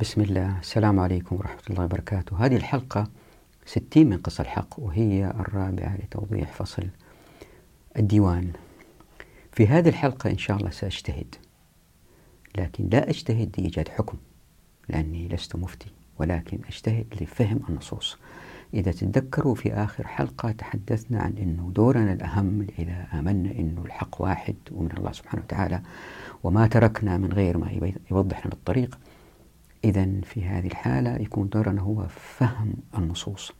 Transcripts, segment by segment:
بسم الله. السلام عليكم ورحمة الله وبركاته. هذه الحلقة ستين من قصة الحق وهي الرابعة لتوضيح فصل الديوان. في هذه الحلقة إن شاء الله سأجتهد لكن لا أجتهد لإيجاد حكم لأني لست مفتي ولكن أجتهد لفهم النصوص. إذا تتذكروا في آخر حلقة تحدثنا عن أنه دورنا الأهم إذا آمنا أنه الحق واحد ومن الله سبحانه وتعالى وما تركنا من غير ما يوضح لنا الطريق. إذا في هذه الحالة يكون دورنا هو فهم النصوص.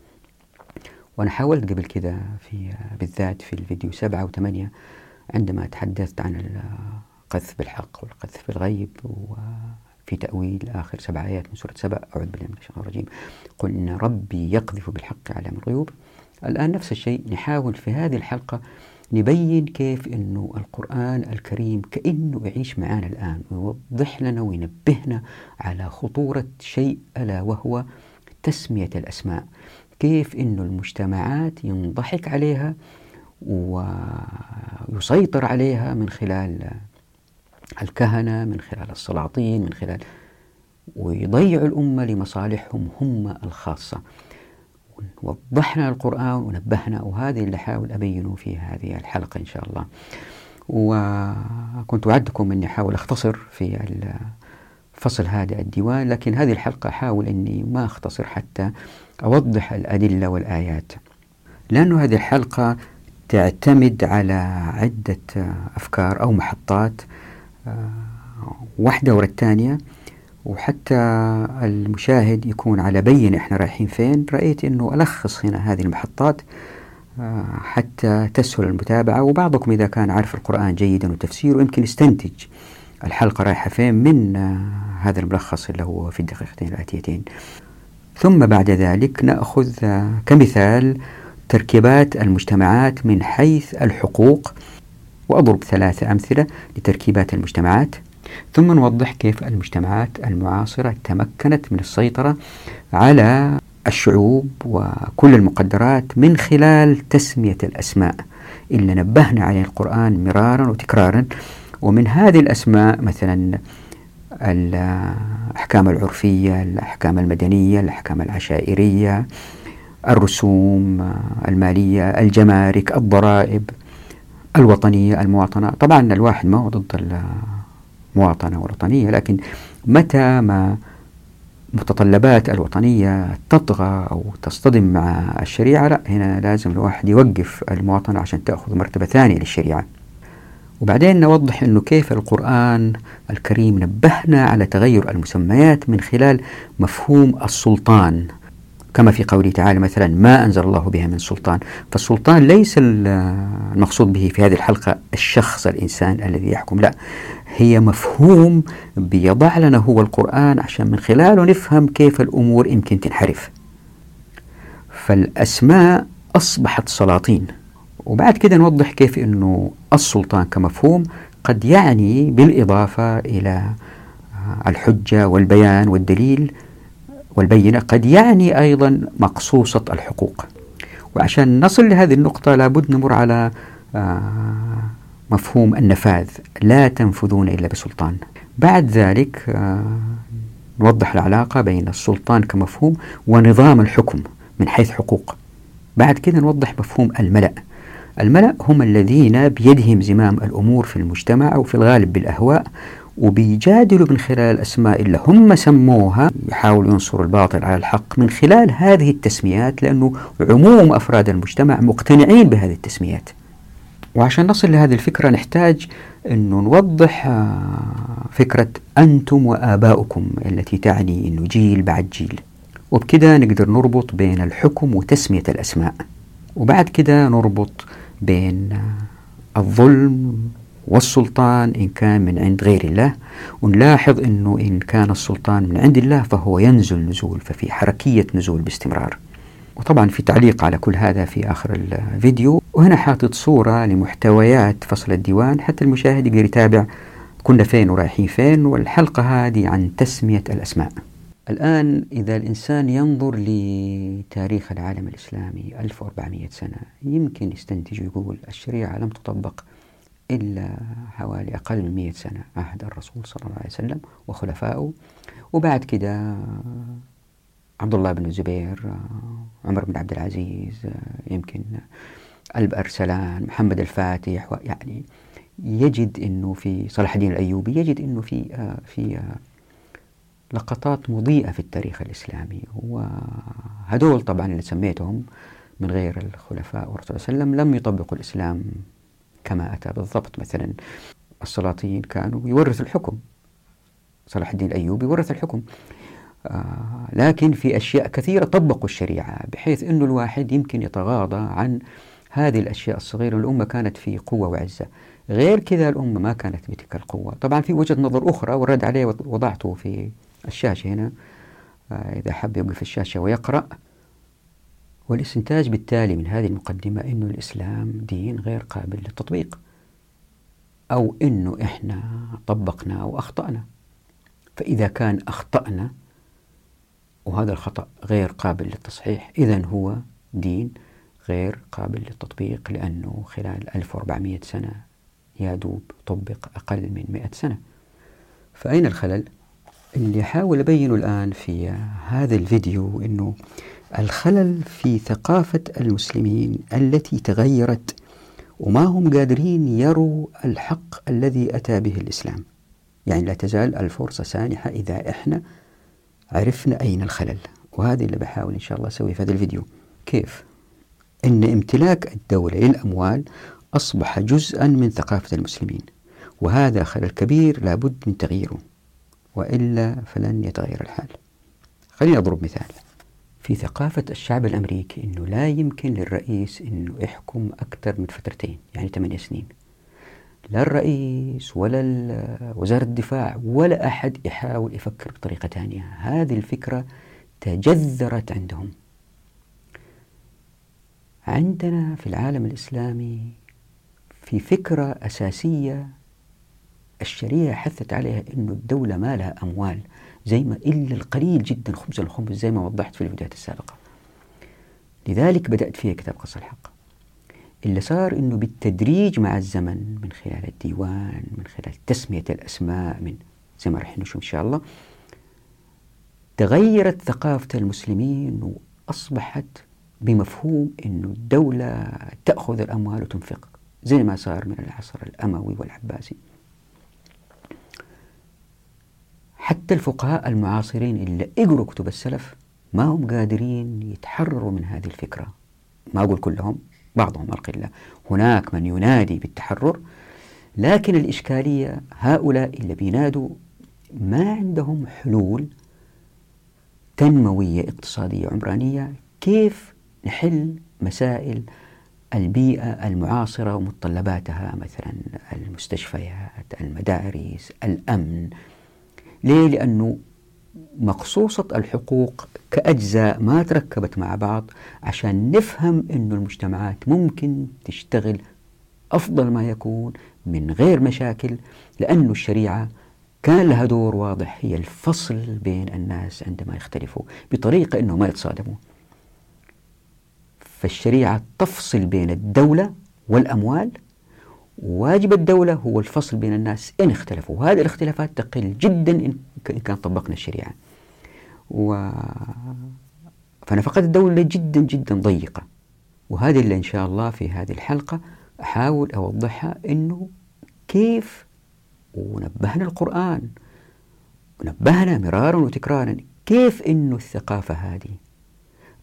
وأنا حاولت قبل كده في بالذات في الفيديو سبعة وثمانية عندما تحدثت عن القذف بالحق والقذف بالغيب وفي تأويل آخر سبع آيات من سورة سبع أعوذ بالله من الشيطان الرجيم. قل إن ربي يقذف بالحق على الغيوب الآن نفس الشيء نحاول في هذه الحلقة نبين كيف أنه القرآن الكريم كأنه يعيش معنا الآن ويوضح لنا وينبهنا على خطورة شيء ألا وهو تسمية الأسماء. كيف أنه المجتمعات ينضحك عليها ويسيطر عليها من خلال الكهنة من خلال السلاطين من خلال ويضيع الأمة لمصالحهم هم الخاصة. وضحنا القرآن ونبهنا وهذه اللي أحاول أبينه في هذه الحلقة إن شاء الله. وكنت وعدتكم أني أحاول أختصر في فصل هذا الديوان لكن هذه الحلقة أحاول أني ما أختصر حتى أوضح الأدلة والآيات لأنه هذه الحلقة تعتمد على عدة أفكار أو محطات. واحدة ورا الثانية. وحتى المشاهد يكون على بين إحنا رايحين فين؟ رأيت إنه ألخص هنا هذه المحطات حتى تسهل المتابعة. وبعضكم إذا كان عارف القرآن جيدا وتفسيره يمكن يستنتج الحلقة رايحة فين من هذا الملخص اللي هو في الدقيقتين الآتيتين. ثم بعد ذلك نأخذ كمثال تركيبات المجتمعات من حيث الحقوق. وأضرب ثلاثة أمثلة لتركيبات المجتمعات. ثم نوضح كيف المجتمعات المعاصرة تمكنت من السيطرة على الشعوب وكل المقدرات من خلال تسمية الأسماء. اللي نبهنا عليه القرآن مرارا وتكرارا ومن هذه الأسماء مثلا الأحكام العرفية الأحكام المدنية الأحكام العشائرية الرسوم المالية الجمارك الضرائب الوطنية المواطنة. طبعا الواحد ما هو ضد المواطنة والوطنية لكن متى ما متطلبات الوطنية تطغى أو تصطدم مع الشريعة لا هنا لازم الواحد يوقف المواطنة عشان تأخذ مرتبة ثانية للشريعة. وبعدين نوضح أنه كيف القرآن الكريم نبهنا على تغير المسميات من خلال مفهوم السلطان. كما في قوله تعالى مثلا ما أنزل الله بها من سلطان فالسلطان ليس المقصود به في هذه الحلقة الشخص الإنسان الذي يحكم. لا هي مفهوم بيضع لنا هو القرآن عشان من خلاله نفهم كيف الأمور يمكن تنحرف. فالأسماء أصبحت سلاطين. وبعد كده نوضح كيف أنه السلطان كمفهوم قد يعني بالإضافة إلى الحجة والبيان والدليل والبينة قد يعني أيضا مقصوصة الحقوق. وعشان نصل لهذه النقطة لابد نمر على مفهوم النفاذ. لا تنفذون إلا بسلطان. بعد ذلك نوضح العلاقة بين السلطان كمفهوم ونظام الحكم من حيث حقوق. بعد كده نوضح مفهوم الملأ. الملأ هم الذين بيدهم زمام الأمور في المجتمع أو في الغالب بالأهواء وبيجادلوا من خلال الأسماء اللي هم سموها يحاولوا ينصروا الباطل على الحق من خلال هذه التسميات لأنه عموم أفراد المجتمع مقتنعين بهذه التسميات. وعشان نصل لهذه الفكرة نحتاج أنه نوضح فكرة أنتم وآباؤكم التي تعني أنه جيل بعد جيل. وبكده نقدر نربط بين الحكم وتسمية الأسماء. وبعد كده نربط بين الظلم والسلطان إن كان من عند غير الله ونلاحظ أنه إن كان السلطان من عند الله فهو ينزل نزول ففي حركية نزول باستمرار. وطبعا في تعليق على كل هذا في آخر الفيديو وهنا حاطط صورة لمحتويات فصل الديوان حتى المشاهد يقدر يتابع كنا فين ورايحين فين والحلقة هذه عن تسمية الأسماء. الآن إذا الإنسان ينظر لتاريخ العالم الإسلامي 1400 سنة يمكن يستنتج ويقول الشريعة لم تطبق إلا حوالي أقل من مئة سنة عهد الرسول صلى الله عليه وسلم وخلفائه وبعد كده عبد الله بن الزبير عمر بن عبد العزيز يمكن ألب أرسلان محمد الفاتح يعني يجد أنه في صلاح الدين الأيوبي يجد أنه في في لقطات مضيئة في التاريخ الإسلامي. وهدول طبعا اللي سميتهم من غير الخلفاء والرسول صلى الله عليه وسلم لم يطبقوا الإسلام كما أتى بالضبط. مثلا السلاطين كانوا يورثوا الحكم. صلاح الدين الأيوبي ورث الحكم. آه لكن في أشياء كثيرة طبقوا الشريعة بحيث أنه الواحد يمكن يتغاضى عن هذه الأشياء الصغيرة الأمة كانت في قوة وعزة. غير كذا الأمة ما كانت بتلك القوة. طبعا في وجهة نظر أخرى والرد عليه وضعته في الشاشة هنا. آه إذا حب يوقف الشاشة ويقرأ. والاستنتاج بالتالي من هذه المقدمة أنه الإسلام دين غير قابل للتطبيق أو أنه إحنا طبقنا وأخطأنا فإذا كان أخطأنا وهذا الخطأ غير قابل للتصحيح إذا هو دين غير قابل للتطبيق لأنه خلال 1400 سنة يا دوب طبق أقل من 100 سنة فأين الخلل؟ اللي أحاول أبينه الآن في هذا الفيديو أنه الخلل في ثقافة المسلمين التي تغيرت وما هم قادرين يروا الحق الذي أتى به الإسلام. يعني لا تزال الفرصة سانحة إذا إحنا عرفنا أين الخلل. وهذه اللي بحاول إن شاء الله أسوي في هذا الفيديو. كيف؟ أن امتلاك الدولة للأموال أصبح جزءا من ثقافة المسلمين وهذا خلل كبير لابد من تغييره وإلا فلن يتغير الحال. خليني أضرب مثال. في ثقافة الشعب الأمريكي أنه لا يمكن للرئيس أنه يحكم أكثر من فترتين يعني ثمانية سنين. لا الرئيس ولا وزارة الدفاع ولا أحد يحاول يفكر بطريقة ثانية. هذه الفكرة تجذرت عندهم. عندنا في العالم الإسلامي في فكرة أساسية الشريعة حثت عليها أنه الدولة ما لها أموال. زي ما إلا القليل جدا خبز الخبز زي ما وضحت في الفيديوهات السابقة. لذلك بدأت فيها كتاب قص الحق. اللي صار أنه بالتدريج مع الزمن من خلال الديوان من خلال تسمية الأسماء من زي ما رح نشوف إن شاء الله تغيرت ثقافة المسلمين وأصبحت بمفهوم أنه الدولة تأخذ الأموال وتنفق زي ما صار من العصر الأموي والعباسي. حتى الفقهاء المعاصرين اللي اقروا كتب السلف ما هم قادرين يتحرروا من هذه الفكرة. ما أقول كلهم بعضهم القلة. هناك من ينادي بالتحرر لكن الإشكالية هؤلاء اللي بينادوا ما عندهم حلول تنموية اقتصادية عمرانية كيف نحل مسائل البيئة المعاصرة ومتطلباتها مثلا المستشفيات المدارس الأمن. ليه؟ لأنه مقصوصة الحقوق كأجزاء ما تركبت مع بعض عشان نفهم أن المجتمعات ممكن تشتغل أفضل ما يكون من غير مشاكل لأن الشريعة كان لها دور واضح هي الفصل بين الناس عندما يختلفوا بطريقة أنه ما يتصادموا فالشريعة تفصل بين الدولة والأموال واجب الدولة هو الفصل بين الناس إن اختلفوا. وهذه الاختلافات تقل جدا إن كان طبقنا الشريعة. و... فنفقات الدولة جدا جدا ضيقة. وهذه اللي إن شاء الله في هذه الحلقة أحاول أوضحها أنه كيف ونبهنا القرآن ونبهنا مرارا وتكرارا كيف أنه الثقافة هذه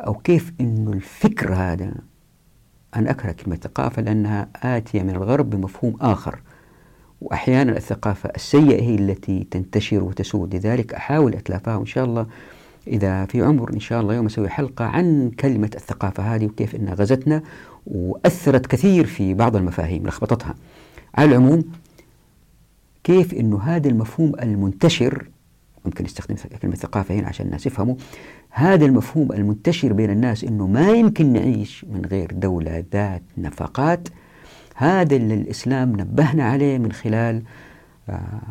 أو كيف أنه الفكر هذا أنا أكره كلمة ثقافة لأنها آتية من الغرب بمفهوم آخر. وأحيانا الثقافة السيئة هي التي تنتشر وتسود. لذلك أحاول أتلافاها وإن شاء الله. إذا في عمر إن شاء الله يوم أسوي حلقة عن كلمة الثقافة هذه وكيف أنها غزتنا وأثرت كثير في بعض المفاهيم لخبطتها. على العموم كيف أنه هذا المفهوم المنتشر ممكن نستخدم كلمة ثقافة هنا عشان الناس يفهموا هذا المفهوم المنتشر بين الناس أنه ما يمكن نعيش من غير دولة ذات نفقات. هذا اللي الإسلام نبهنا عليه من خلال آه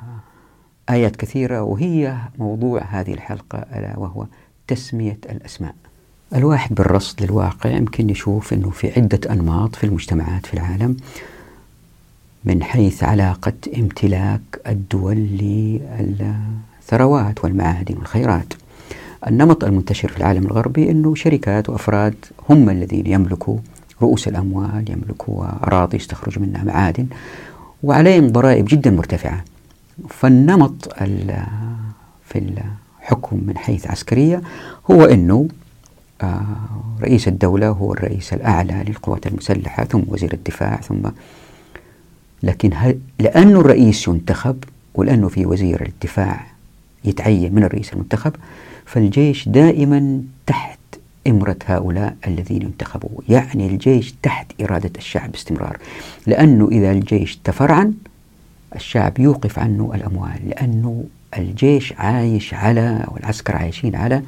آيات كثيرة وهي موضوع هذه الحلقة ألا وهو تسمية الأسماء. الواحد بالرصد للواقع يمكن يشوف أنه في عدة أنماط في المجتمعات في العالم من حيث علاقة امتلاك الدول للثروات والمعادن والخيرات. النمط المنتشر في العالم الغربي أنه شركات وأفراد هم الذين يملكوا رؤوس الأموال يملكوا أراضي يستخرجوا منها معادن وعليهم ضرائب جدا مرتفعة. فالنمط في الحكم من حيث عسكرية هو أنه آه، رئيس الدولة هو الرئيس الأعلى للقوات المسلحة ثم وزير الدفاع ثم لكن لأنه الرئيس ينتخب ولأنه في وزير الدفاع يتعين من الرئيس المنتخب فالجيش دائما تحت إمرة هؤلاء الذين انتخبوا يعني الجيش تحت إرادة الشعب باستمرار. لأنه إذا الجيش تفرعن الشعب يوقف عنه الأموال. لأنه الجيش عايش على والعسكر عايشين على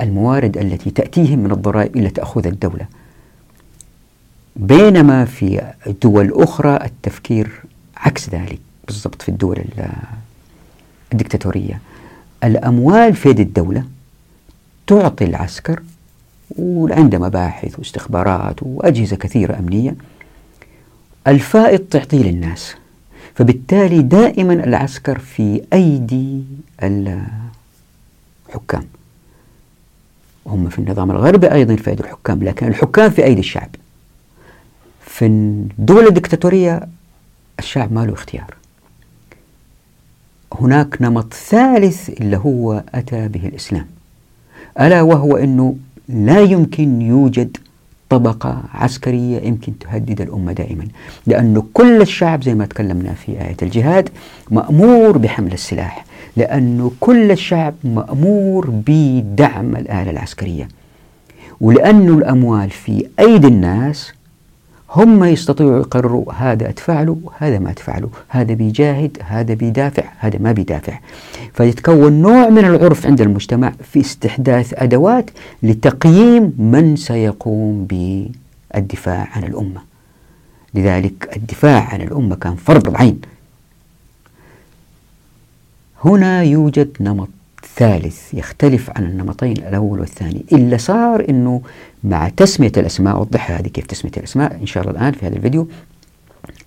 الموارد التي تأتيهم من الضرائب إلا تأخذ الدولة. بينما في دول أخرى التفكير عكس ذلك بالضبط في الدول الدكتاتورية. الأموال في يد الدولة. تعطي العسكر وعنده مباحث واستخبارات وأجهزة كثيرة أمنية الفائض تعطيه للناس. فبالتالي دائما العسكر في أيدي الحكام. هم في النظام الغربي أيضا في أيدي الحكام لكن الحكام في أيدي الشعب. في الدول الدكتاتورية الشعب ما له اختيار. هناك نمط ثالث اللي هو أتى به الإسلام. ألا وهو أنه لا يمكن يوجد طبقة عسكرية يمكن تهدد الأمة دائما لأنه كل الشعب زي ما تكلمنا في آية الجهاد مأمور بحمل السلاح لأنه كل الشعب مأمور بدعم الآلة العسكرية. ولأنه الأموال في أيدي الناس هم يستطيعوا يقرروا هذا أدفع له هذا ما أدفع له هذا بيجاهد هذا بيدافع هذا ما بيدافع. فيتكون نوع من العرف عند المجتمع في استحداث أدوات لتقييم من سيقوم بالدفاع عن الأمة. لذلك الدفاع عن الأمة كان فرض العين. هنا يوجد نمط ثالث يختلف عن النمطين الأول والثاني إلا صار أنه مع تسمية الأسماء أوضحها هذه كيف تسمية الأسماء إن شاء الله الآن في هذا الفيديو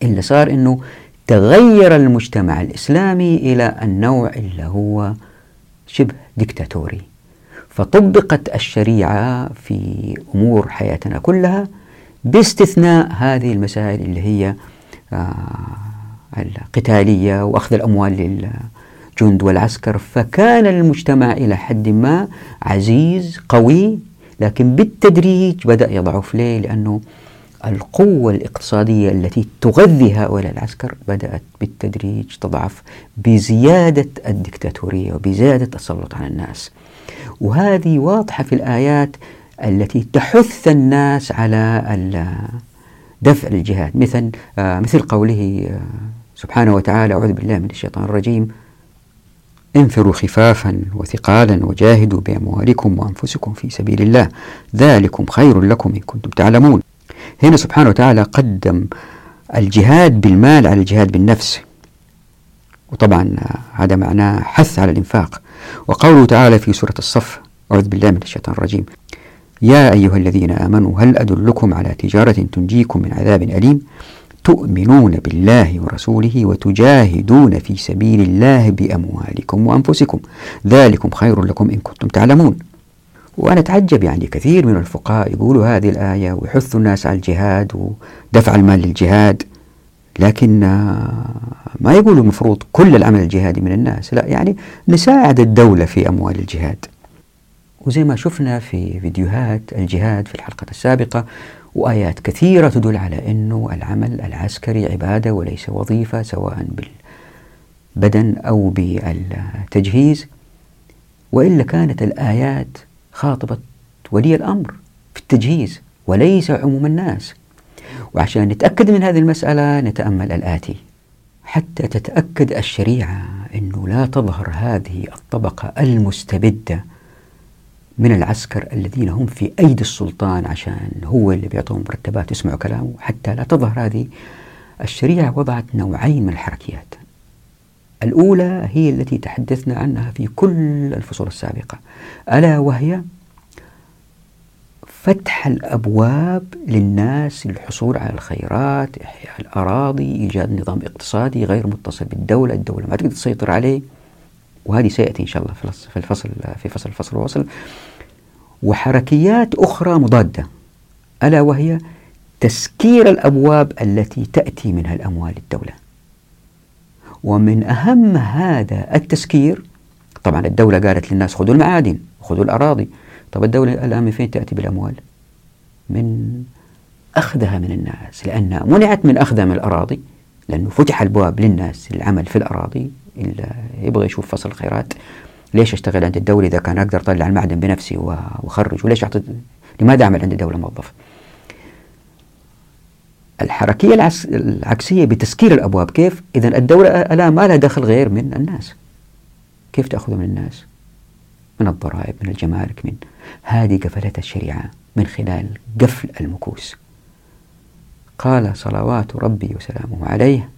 إلا صار أنه تغير المجتمع الإسلامي إلى النوع اللي هو شبه ديكتاتوري فطبقت الشريعة في أمور حياتنا كلها باستثناء هذه المسائل اللي هي آه القتالية وأخذ الأموال للجند والعسكر فكان المجتمع إلى حد ما عزيز قوي لكن بالتدريج بدأ يضعف. ليه؟ لأنه القوة الاقتصادية التي تغذي هؤلاء العسكر بدأت بالتدريج تضعف بزيادة الدكتاتورية وبزيادة التسلط على الناس. وهذه واضحة في الآيات التي تحث الناس على دفع الجهاد. مثل آه، مثل قوله آه، سبحانه وتعالى أعوذ بالله من الشيطان الرجيم. انفروا خفافا وثقالا وجاهدوا بأموالكم وأنفسكم في سبيل الله. ذلكم خير لكم إن كنتم تعلمون. هنا سبحانه وتعالى قدم الجهاد بالمال على الجهاد بالنفس. وطبعا هذا معناه حث على الإنفاق. وقوله تعالى في سورة الصف أعوذ بالله من الشيطان الرجيم يا أيها الذين آمنوا هل أدلكم على تجارة تنجيكم من عذاب أليم؟ تؤمنون بالله ورسوله وتجاهدون في سبيل الله بأموالكم وأنفسكم. ذلكم خير لكم إن كنتم تعلمون. وأنا أتعجب يعني كثير من الفقهاء يقولوا هذه الآية ويحثوا الناس على الجهاد ودفع المال للجهاد. لكن ما يقولوا المفروض كل العمل الجهادي من الناس. لا يعني نساعد الدولة في أموال الجهاد. وزي ما شفنا في فيديوهات الجهاد في الحلقة السابقة وآيات كثيرة تدل على أنه العمل العسكري عبادة وليس وظيفة سواء بالبدن أو بالتجهيز. وإلا كانت الآيات خاطبة ولي الأمر في التجهيز وليس عموم الناس. وعشان نتأكد من هذه المسألة نتأمل الآتي. حتى تتأكد الشريعة أنه لا تظهر هذه الطبقة المستبدة من العسكر الذين هم في أيدي السلطان عشان هو اللي بيعطوهم مرتبات يسمعوا كلامه حتى لا تظهر هذه الشريعة وضعت نوعين من الحركيات. الأولى هي التي تحدثنا عنها في كل الفصول السابقة ألا وهي فتح الأبواب للناس للحصول على الخيرات إحياء الأراضي إيجاد نظام اقتصادي غير متصل بالدولة الدولة ما تقدر تسيطر عليه. وهذه سيأتي إن شاء الله في الفصل في فصل الفصل الوصل وحركيات أخرى مضادة ألا وهي تسكير الأبواب التي تأتي منها الأموال الدولة. ومن أهم هذا التسكير طبعا الدولة قالت للناس خذوا المعادن خذوا الأراضي. طب الدولة الآن من فين تأتي بالأموال؟ من أخذها من الناس لأنها منعت من أخذها من الأراضي لأنه فتح البواب للناس للعمل في الأراضي. اللي يبغى يشوف فصل الخيرات. ليش أشتغل عند الدولة إذا كان أقدر أطلع المعدن بنفسي وأخرج؟ وليش أعطي لماذا أعمل عند الدولة موظف؟ الحركية العكسية بتسكير الأبواب. كيف؟ إذا الدولة الآن ما لها دخل غير من الناس. كيف تأخذ من الناس؟ من الضرائب من الجمارك من هذه قفلتها الشريعة من خلال قفل المكوس. قال صلوات ربي وسلامه عليه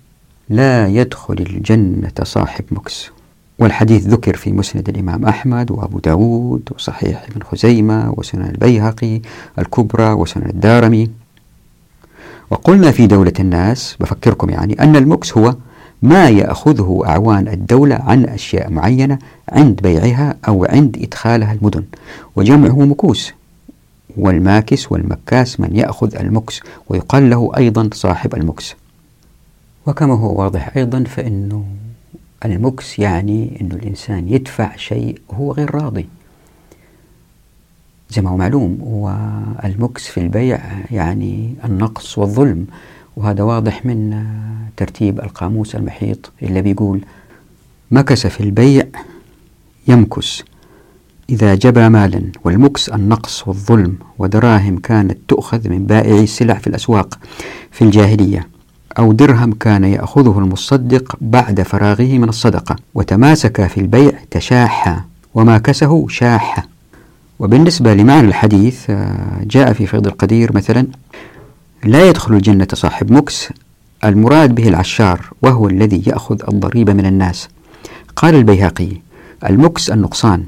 لا يدخل الجنة صاحب مكس. والحديث ذكر في مسند الإمام أحمد وأبو داود وصحيح ابن خزيمة وسنن البيهقي الكبرى وسنن الدارمي. وقلنا في دولة الناس بفكركم يعني أن المكس هو ما يأخذه أعوان الدولة عن أشياء معينة عند بيعها أو عند إدخالها المدن. وجمعه مكوس. والماكس والمكاس من يأخذ المكس ويقال له أيضا صاحب المكس. وكما هو واضح أيضا فإنه المكس يعني أنه الإنسان يدفع شيء هو غير راضي. زي ما هو معلوم والمكس في البيع يعني النقص والظلم وهذا واضح من ترتيب القاموس المحيط اللي بيقول مكس في البيع يمكس. إذا جبى مالا والمكس النقص والظلم ودراهم كانت تؤخذ من بائعي السلع في الأسواق في الجاهلية. أو درهم كان يأخذه المصدق بعد فراغه من الصدقة وتماسك في البيع تشاحى وماكسه شاحة وبالنسبة لمعنى الحديث آه، جاء في فيض القدير مثلا لا يدخل الجنة صاحب مكس المراد به العشار وهو الذي يأخذ الضريبة من الناس. قال البيهقي المكس النقصان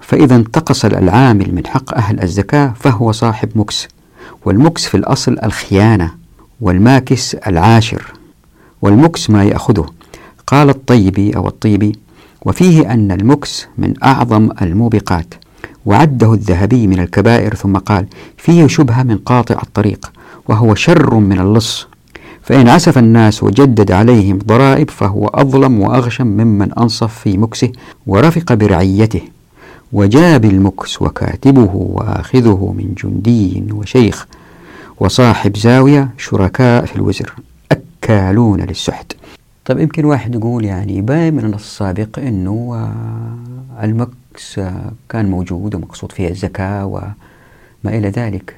فإذا انتقص العامل من حق أهل الزكاة فهو صاحب مكس والمكس في الأصل الخيانة. والماكس العاشر والمكس ما يأخذه. قال الطيبي أو الطيبي وفيه أن المكس من أعظم الموبقات. وعده الذهبي من الكبائر ثم قال فيه شبهة من قاطع الطريق وهو شر من اللص. فإن عسف الناس وجدد عليهم ضرائب فهو أظلم وأغشم ممن أنصف في مكسه ورفق برعيته. وجابي المكس وكاتبه وآخذه من جندي وشيخ. وصاحب زاوية شركاء في الوزر أكالون للسحت. طيب يمكن واحد يقول يعني باين من السابق أنه آه، المكس آه، كان موجود ومقصود فيه الزكاة وما إلى ذلك.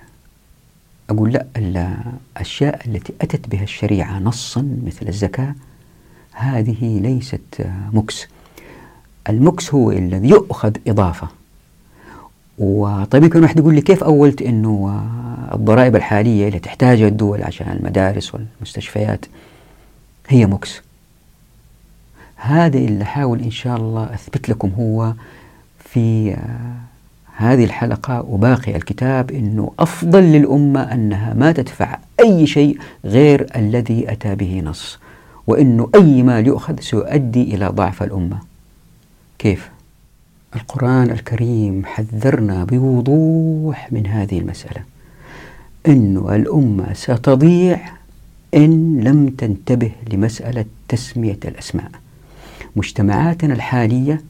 أقول لا الأشياء التي أتت بها الشريعة نصا مثل الزكاة هذه ليست مكس. المكس هو الذي يؤخذ إضافة. وطيب يمكن واحد يقول لي كيف أولت أنه الضرائب الحالية اللي تحتاجها الدول عشان المدارس والمستشفيات هي مكس هذا اللي حاول إن شاء الله أثبت لكم هو في هذه الحلقة وباقي الكتاب أنه أفضل للأمة أنها ما تدفع أي شيء غير الذي أتى به نص وأنه أي مال يؤخذ سيؤدي إلى ضعف الأمة كيف؟ القرآن الكريم حذرنا بوضوح من هذه المسألة. أنه الأمة ستضيع إن لم تنتبه لمسألة تسمية الأسماء. مجتمعاتنا الحالية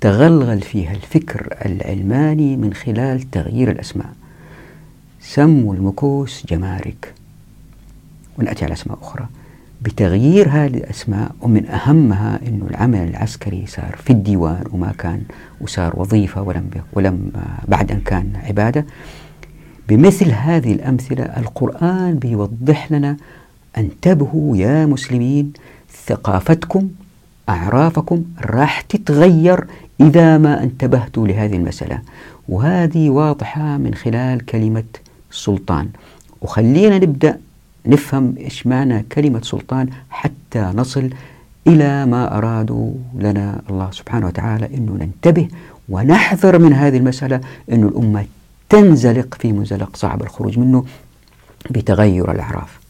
تغلغل فيها الفكر العلماني من خلال تغيير الأسماء. سموا المكوس جمارك. ونأتي على أسماء أخرى. بتغيير هذه الأسماء ومن أهمها أنه العمل العسكري صار في الديوان وما كان وصار وظيفة ولم ولم بعد أن كان عبادة. بمثل هذه الأمثلة القرآن بيوضح لنا انتبهوا يا مسلمين ثقافتكم أعرافكم راح تتغير إذا ما انتبهتوا لهذه المسألة. وهذه واضحة من خلال كلمة سلطان. وخلينا نبدأ نفهم إيش معنى كلمة سلطان حتى نصل إلى ما أرادوا لنا الله سبحانه وتعالى أنه ننتبه ونحذر من هذه المسألة أن الأمة تنزلق في مزلق صعب الخروج منه بتغير الأعراف.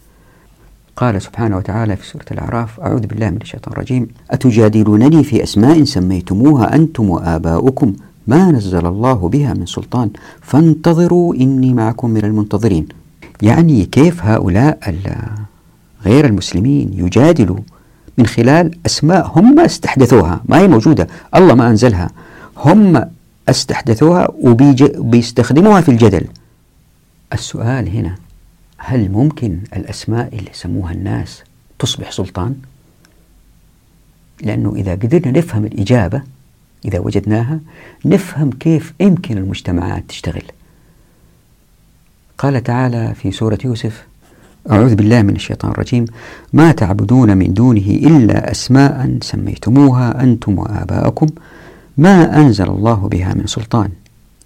قال سبحانه وتعالى في سورة الأعراف أعوذ بالله من الشيطان الرجيم. أتجادلونني في أسماء سميتموها أنتم وآباؤكم؟ ما نزل الله بها من سلطان. فانتظروا إني معكم من المنتظرين. يعني كيف هؤلاء غير المسلمين يجادلوا من خلال أسماء هم استحدثوها ما هي موجودة الله ما أنزلها. هم استحدثوها وبيستخدموها في الجدل. السؤال هنا هل ممكن الأسماء اللي سموها الناس تصبح سلطان؟ لأنه إذا قدرنا نفهم الإجابة إذا وجدناها نفهم كيف يمكن المجتمعات تشتغل. قال تعالى في سورة يوسف أعوذ بالله من الشيطان الرجيم ما تعبدون من دونه إلا أسماء سميتموها أنتم وآباءكم ما أنزل الله بها من سلطان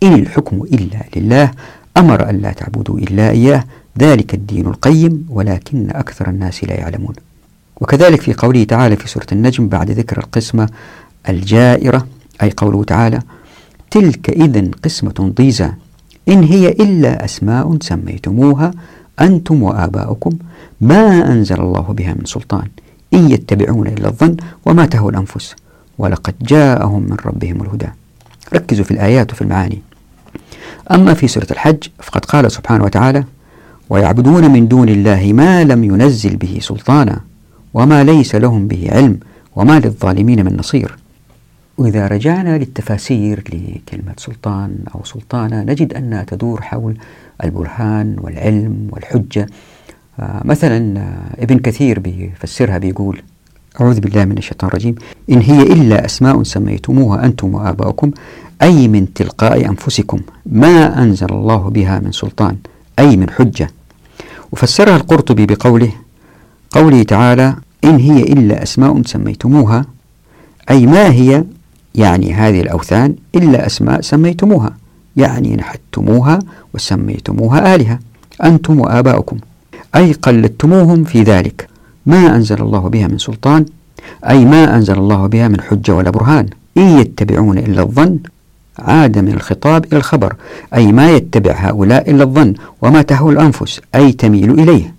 إن الحكم إلا لله أمر أن لا تعبدوا إلا إياه ذلك الدين القيم ولكن أكثر الناس لا يعلمون. وكذلك في قوله تعالى في سورة النجم بعد ذكر القسمة الجائرة أي قوله تعالى تلك إذا قسمة ضيزى إن هي إلا أسماء سميتموها أنتم وآباؤكم. ما أنزل الله بها من سلطان. إن يتبعون إلا الظن وما تهوى الأنفس. ولقد جاءهم من ربهم الهدى. ركزوا في الآيات وفي المعاني. أما في سورة الحج فقد قال سبحانه وتعالى ويعبدون من دون الله ما لم ينزل به سلطانا وما ليس لهم به علم وما للظالمين من نصير. وإذا رجعنا للتفاسير لكلمة سلطان أو سلطانة نجد أنها تدور حول البرهان والعلم والحجة. آه مثلا آه ابن كثير بيفسرها بيقول أعوذ بالله من الشيطان الرجيم. إن هي إلا أسماء سميتموها أنتم وآباؤكم أي من تلقاء أنفسكم ما أنزل الله بها من سلطان أي من حجة. وفسرها القرطبي بقوله قوله تعالى إن هي إلا أسماء سميتموها أي ما هي يعني هذه الأوثان إلا أسماء سميتموها يعني نحتموها وسميتموها آلهة أنتم وآباؤكم. أي قلدتموهم في ذلك. ما أنزل الله بها من سلطان أي ما أنزل الله بها من حجة ولا برهان. إن يتبعون إلا الظن عاد من الخطاب إلى الخبر. أي ما يتبع هؤلاء إلا الظن وما تهوى الأنفس أي تميل إليه.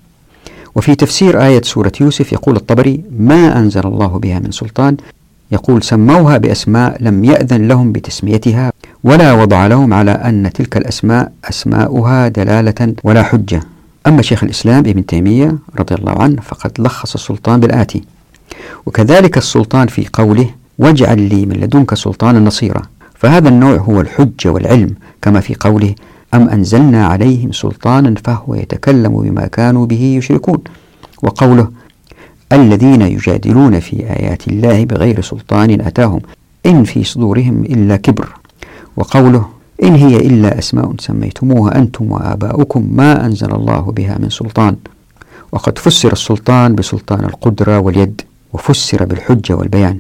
وفي تفسير آية سورة يوسف يقول الطبري ما أنزل الله بها من سلطان يقول سموها بأسماء لم يأذن لهم بتسميتها ولا وضع لهم على أن تلك الأسماء أسماؤها دلالة ولا حجة. أما شيخ الإسلام ابن تيمية رضي الله عنه فقد لخص السلطان بالآتي. وكذلك السلطان في قوله واجعل لي من لدنك سلطانا نصيرا. فهذا النوع هو الحجة والعلم كما في قوله أم أنزلنا عليهم سلطانا فهو يتكلم بما كانوا به يشركون. وقوله الذين يجادلون في آيات الله بغير سلطان أتاهم إن في صدورهم إلا كبر. وقوله إن هي إلا أسماء سميتموها أنتم وآباؤكم ما أنزل الله بها من سلطان. وقد فسر السلطان بسلطان القدرة واليد وفسر بالحجة والبيان.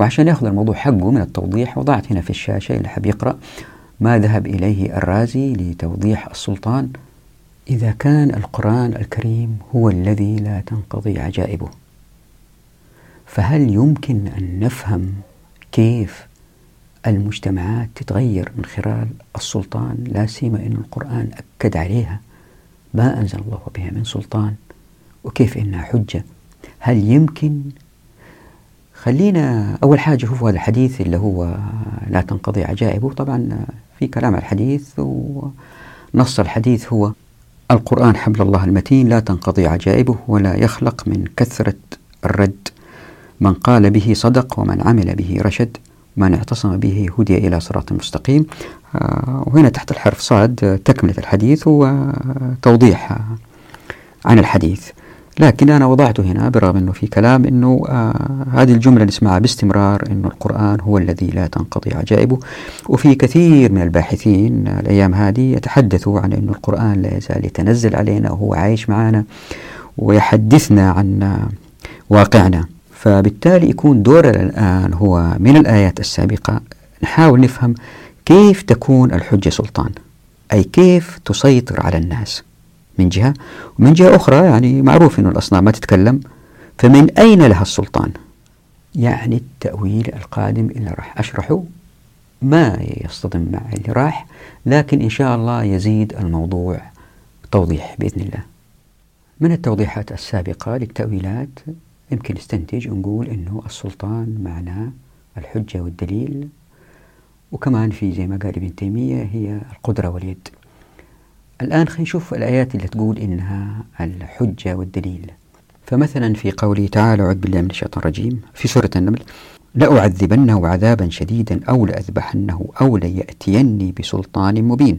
وعشان ياخذ الموضوع حقه من التوضيح وضعت هنا في الشاشة اللي حب يقرأ ما ذهب إليه الرازي لتوضيح السلطان. إذا كان القرآن الكريم هو الذي لا تنقضي عجائبه فهل يمكن أن نفهم كيف المجتمعات تتغير من خلال السلطان؟ لا سيما أن القرآن أكد عليها ما أنزل الله بها من سلطان وكيف إنها حجة؟ هل يمكن؟ خلينا أول حاجة شوفوا هذا الحديث اللي هو لا تنقضي عجائبه. طبعا في كلام الحديث ونص الحديث هو القرآن حبل الله المتين لا تنقضي عجائبه ولا يخلق من كثرة الرد. من قال به صدق ومن عمل به رشد. من اعتصم به هدي إلى صراط مستقيم. آه، وهنا تحت الحرف صاد تكملة الحديث وتوضيح عن الحديث. لكن أنا وضعته هنا برغم أنه في كلام أنه آه هذه الجملة نسمعها باستمرار أنه القرآن هو الذي لا تنقضي عجائبه. وفي كثير من الباحثين الأيام هذه يتحدثوا عن أنه القرآن لا يزال يتنزل علينا وهو عايش معنا ويحدثنا عن واقعنا. فبالتالي يكون دورنا الآن هو من الآيات السابقة نحاول نفهم كيف تكون الحجة سلطان أي كيف تسيطر على الناس. من جهة. ومن جهة أخرى يعني معروف أن الأصنام ما تتكلم. فمن أين لها السلطان؟ يعني التأويل القادم اللي راح أشرحه ما يصطدم مع اللي راح لكن إن شاء الله يزيد الموضوع توضيح بإذن الله. من التوضيحات السابقة للتأويلات؟ يمكن نستنتج ونقول أنه السلطان معناه الحجة والدليل. وكمان في زي ما قال ابن تيمية هي القدرة واليد. الآن خلينا نشوف الآيات اللي تقول إنها الحجة والدليل. فمثلا في قوله تعالى أعوذ بالله من الشيطان الرجيم في سورة النمل لأعذبنه عذابا شديدا أو لأذبحنه أو ليأتيني بسلطان مبين.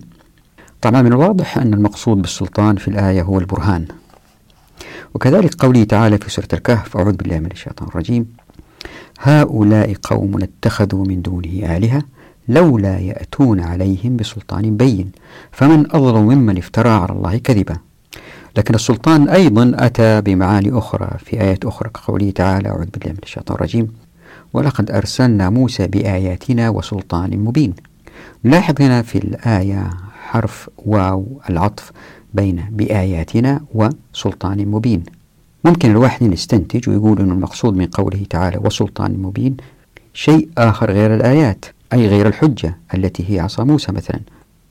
طبعا من الواضح أن المقصود بالسلطان في الآية هو البرهان. وكذلك قوله تعالى في سورة الكهف أعوذ بالله من الشيطان الرجيم هؤلاء قوم اتخذوا من دونه آلهة لولا يأتون عليهم بسلطان بين فمن أظلم ممن افترى على الله كذبا. لكن السلطان أيضا أتى بمعاني أخرى في آيات أخرى كقوله تعالى أعوذ بالله من الشيطان الرجيم ولقد أرسلنا موسى بآياتنا وسلطان مبين. لاحظ هنا في الآية حرف واو العطف بين بآياتنا وسلطان مبين. ممكن الواحد يستنتج ويقول أن المقصود من قوله تعالى وسلطان مبين شيء آخر غير الآيات. أي غير الحجة التي هي عصا موسى مثلا.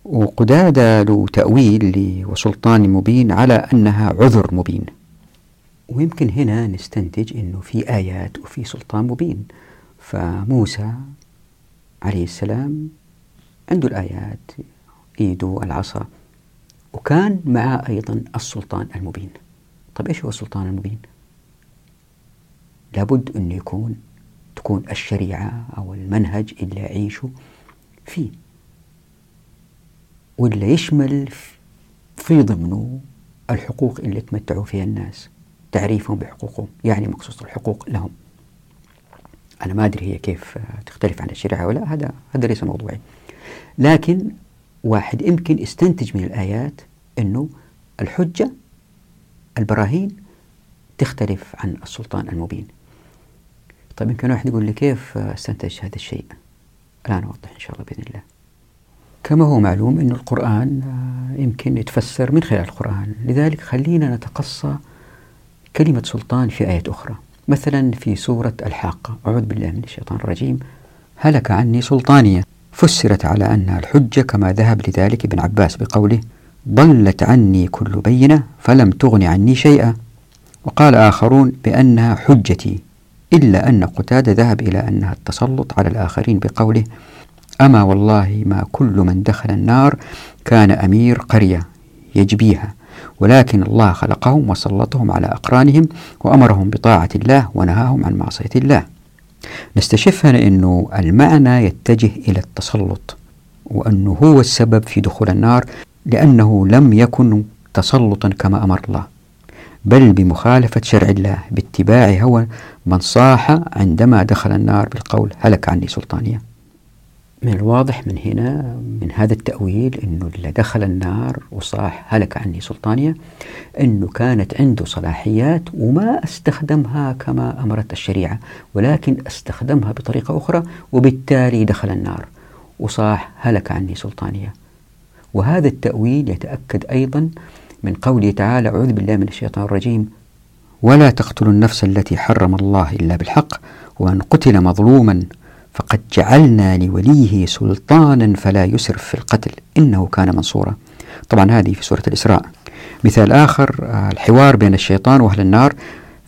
وقدادة له تأويل وسلطان مبين على أنها عذر مبين. ويمكن هنا نستنتج أنه في آيات وفي سلطان مبين. فموسى عليه السلام عنده الآيات إيده العصا. وكان معه أيضا السلطان المبين. طيب إيش هو السلطان المبين؟ لابد أن يكون تكون الشريعة أو المنهج اللي يعيشوا فيه واللي يشمل في ضمنه الحقوق اللي تمتعوا فيها الناس تعريفهم بحقوقهم يعني مقصوص الحقوق لهم. أنا ما أدري هي كيف تختلف عن الشريعة ولا هذا هذا ليس موضوعي. لكن واحد يمكن يستنتج من الآيات أنه الحجة البراهين تختلف عن السلطان المبين. طيب يمكن واحد يقول لي كيف استنتج هذا الشيء؟ الآن أوضح إن شاء الله بإذن الله. كما هو معلوم أن القرآن يمكن يتفسر من خلال القرآن. لذلك خلينا نتقصى كلمة سلطان في آية أخرى. مثلا في سورة الحاقة أعوذ بالله من الشيطان الرجيم. هلك عني سلطانية فسرت على أنها الحجة كما ذهب لذلك ابن عباس بقوله ضلت عني كل بينة فلم تغن عني شيئا. وقال آخرون بأنها حجتي. إلا أن قتادة ذهب إلى أنها التسلط على الآخرين بقوله أما والله ما كل من دخل النار كان أمير قرية يجبيها ولكن الله خلقهم وسلطهم على أقرانهم وأمرهم بطاعة الله ونهاهم عن معصية الله. نستشف هنا أنه المعنى يتجه إلى التسلط وأنه هو السبب في دخول النار لأنه لم يكن تسلطا كما أمر الله. بل بمخالفة شرع الله باتباع هوى من صاح عندما دخل النار بالقول هلك عني سلطانية. من الواضح من هنا من هذا التأويل أنه اللي دخل النار وصاح هلك عني سلطانية أنه كانت عنده صلاحيات وما استخدمها كما أمرت الشريعة ولكن استخدمها بطريقة أخرى وبالتالي دخل النار وصاح هلك عني سلطانية. وهذا التأويل يتأكد أيضا من قوله تعالى أعوذ بالله من الشيطان الرجيم. ولا تقتلوا النفس التي حرم الله إلا بالحق ومن قتل مظلوما فقد جعلنا لوليه سلطانا فلا يسرف في القتل. إنه كان منصورا. طبعا هذه في سورة الإسراء. مثال آخر الحوار بين الشيطان وأهل النار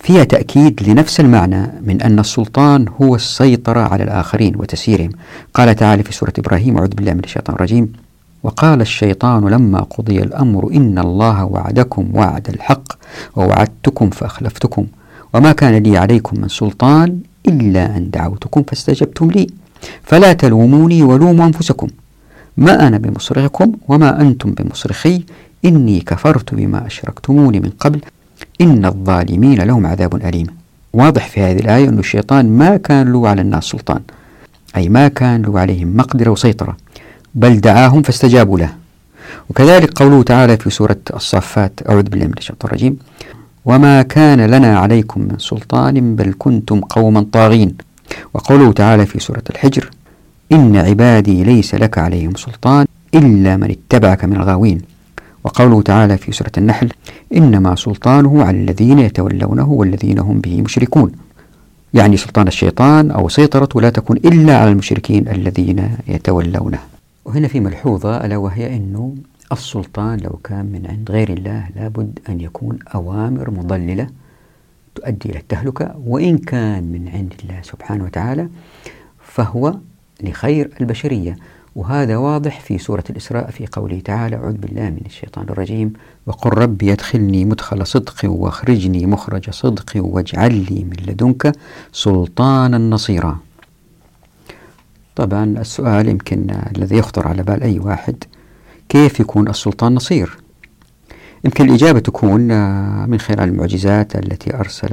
فيها تأكيد لنفس المعنى من أن السلطان هو السيطرة على الآخرين وتسييرهم. قال تعالى في سورة إبراهيم أعوذ بالله من الشيطان الرجيم. وقال الشيطان لما قضي الأمر إن الله وعدكم وعد الحق ووعدتكم فأخلفتكم وما كان لي عليكم من سلطان إلا أن دعوتكم فاستجبتم لي. فلا تلوموني ولوموا أنفسكم. ما أنا بمصرخكم وما أنتم بمصرخي. إني كفرت بما أشركتموني من قبل. إن الظالمين لهم عذاب أليم. واضح في هذه الآية أن الشيطان ما كان له على الناس سلطان. أي ما كان له عليهم مقدرة وسيطرة. بل دعاهم فاستجابوا له. وكذلك قوله تعالى في سورة الصافات أعوذ بالله من الشيطان الرجيم وما كان لنا عليكم من سلطان بل كنتم قوما طاغين. وقوله تعالى في سورة الحجر إن عبادي ليس لك عليهم سلطان إلا من اتبعك من الغاوين. وقوله تعالى في سورة النحل إنما سلطانه على الذين يتولونه والذين هم به مشركون. يعني سلطان الشيطان أو سيطرته لا تكون إلا على المشركين الذين يتولونه. وهنا في ملحوظة ألا وهي أنه السلطان لو كان من عند غير الله لابد أن يكون أوامر مضللة تؤدي إلى التهلكة وإن كان من عند الله سبحانه وتعالى فهو لخير البشرية. وهذا واضح في سورة الإسراء في قوله تعالى أعوذ بالله من الشيطان الرجيم وقل رب يدخلني مدخل صدق واخرجني مخرج صدق واجعل لي من لدنك سلطانا نصيرا. طبعا السؤال يمكن الذي يخطر على بال أي واحد. كيف يكون السلطان نصير؟ يمكن الإجابة تكون من خلال المعجزات التي أرسل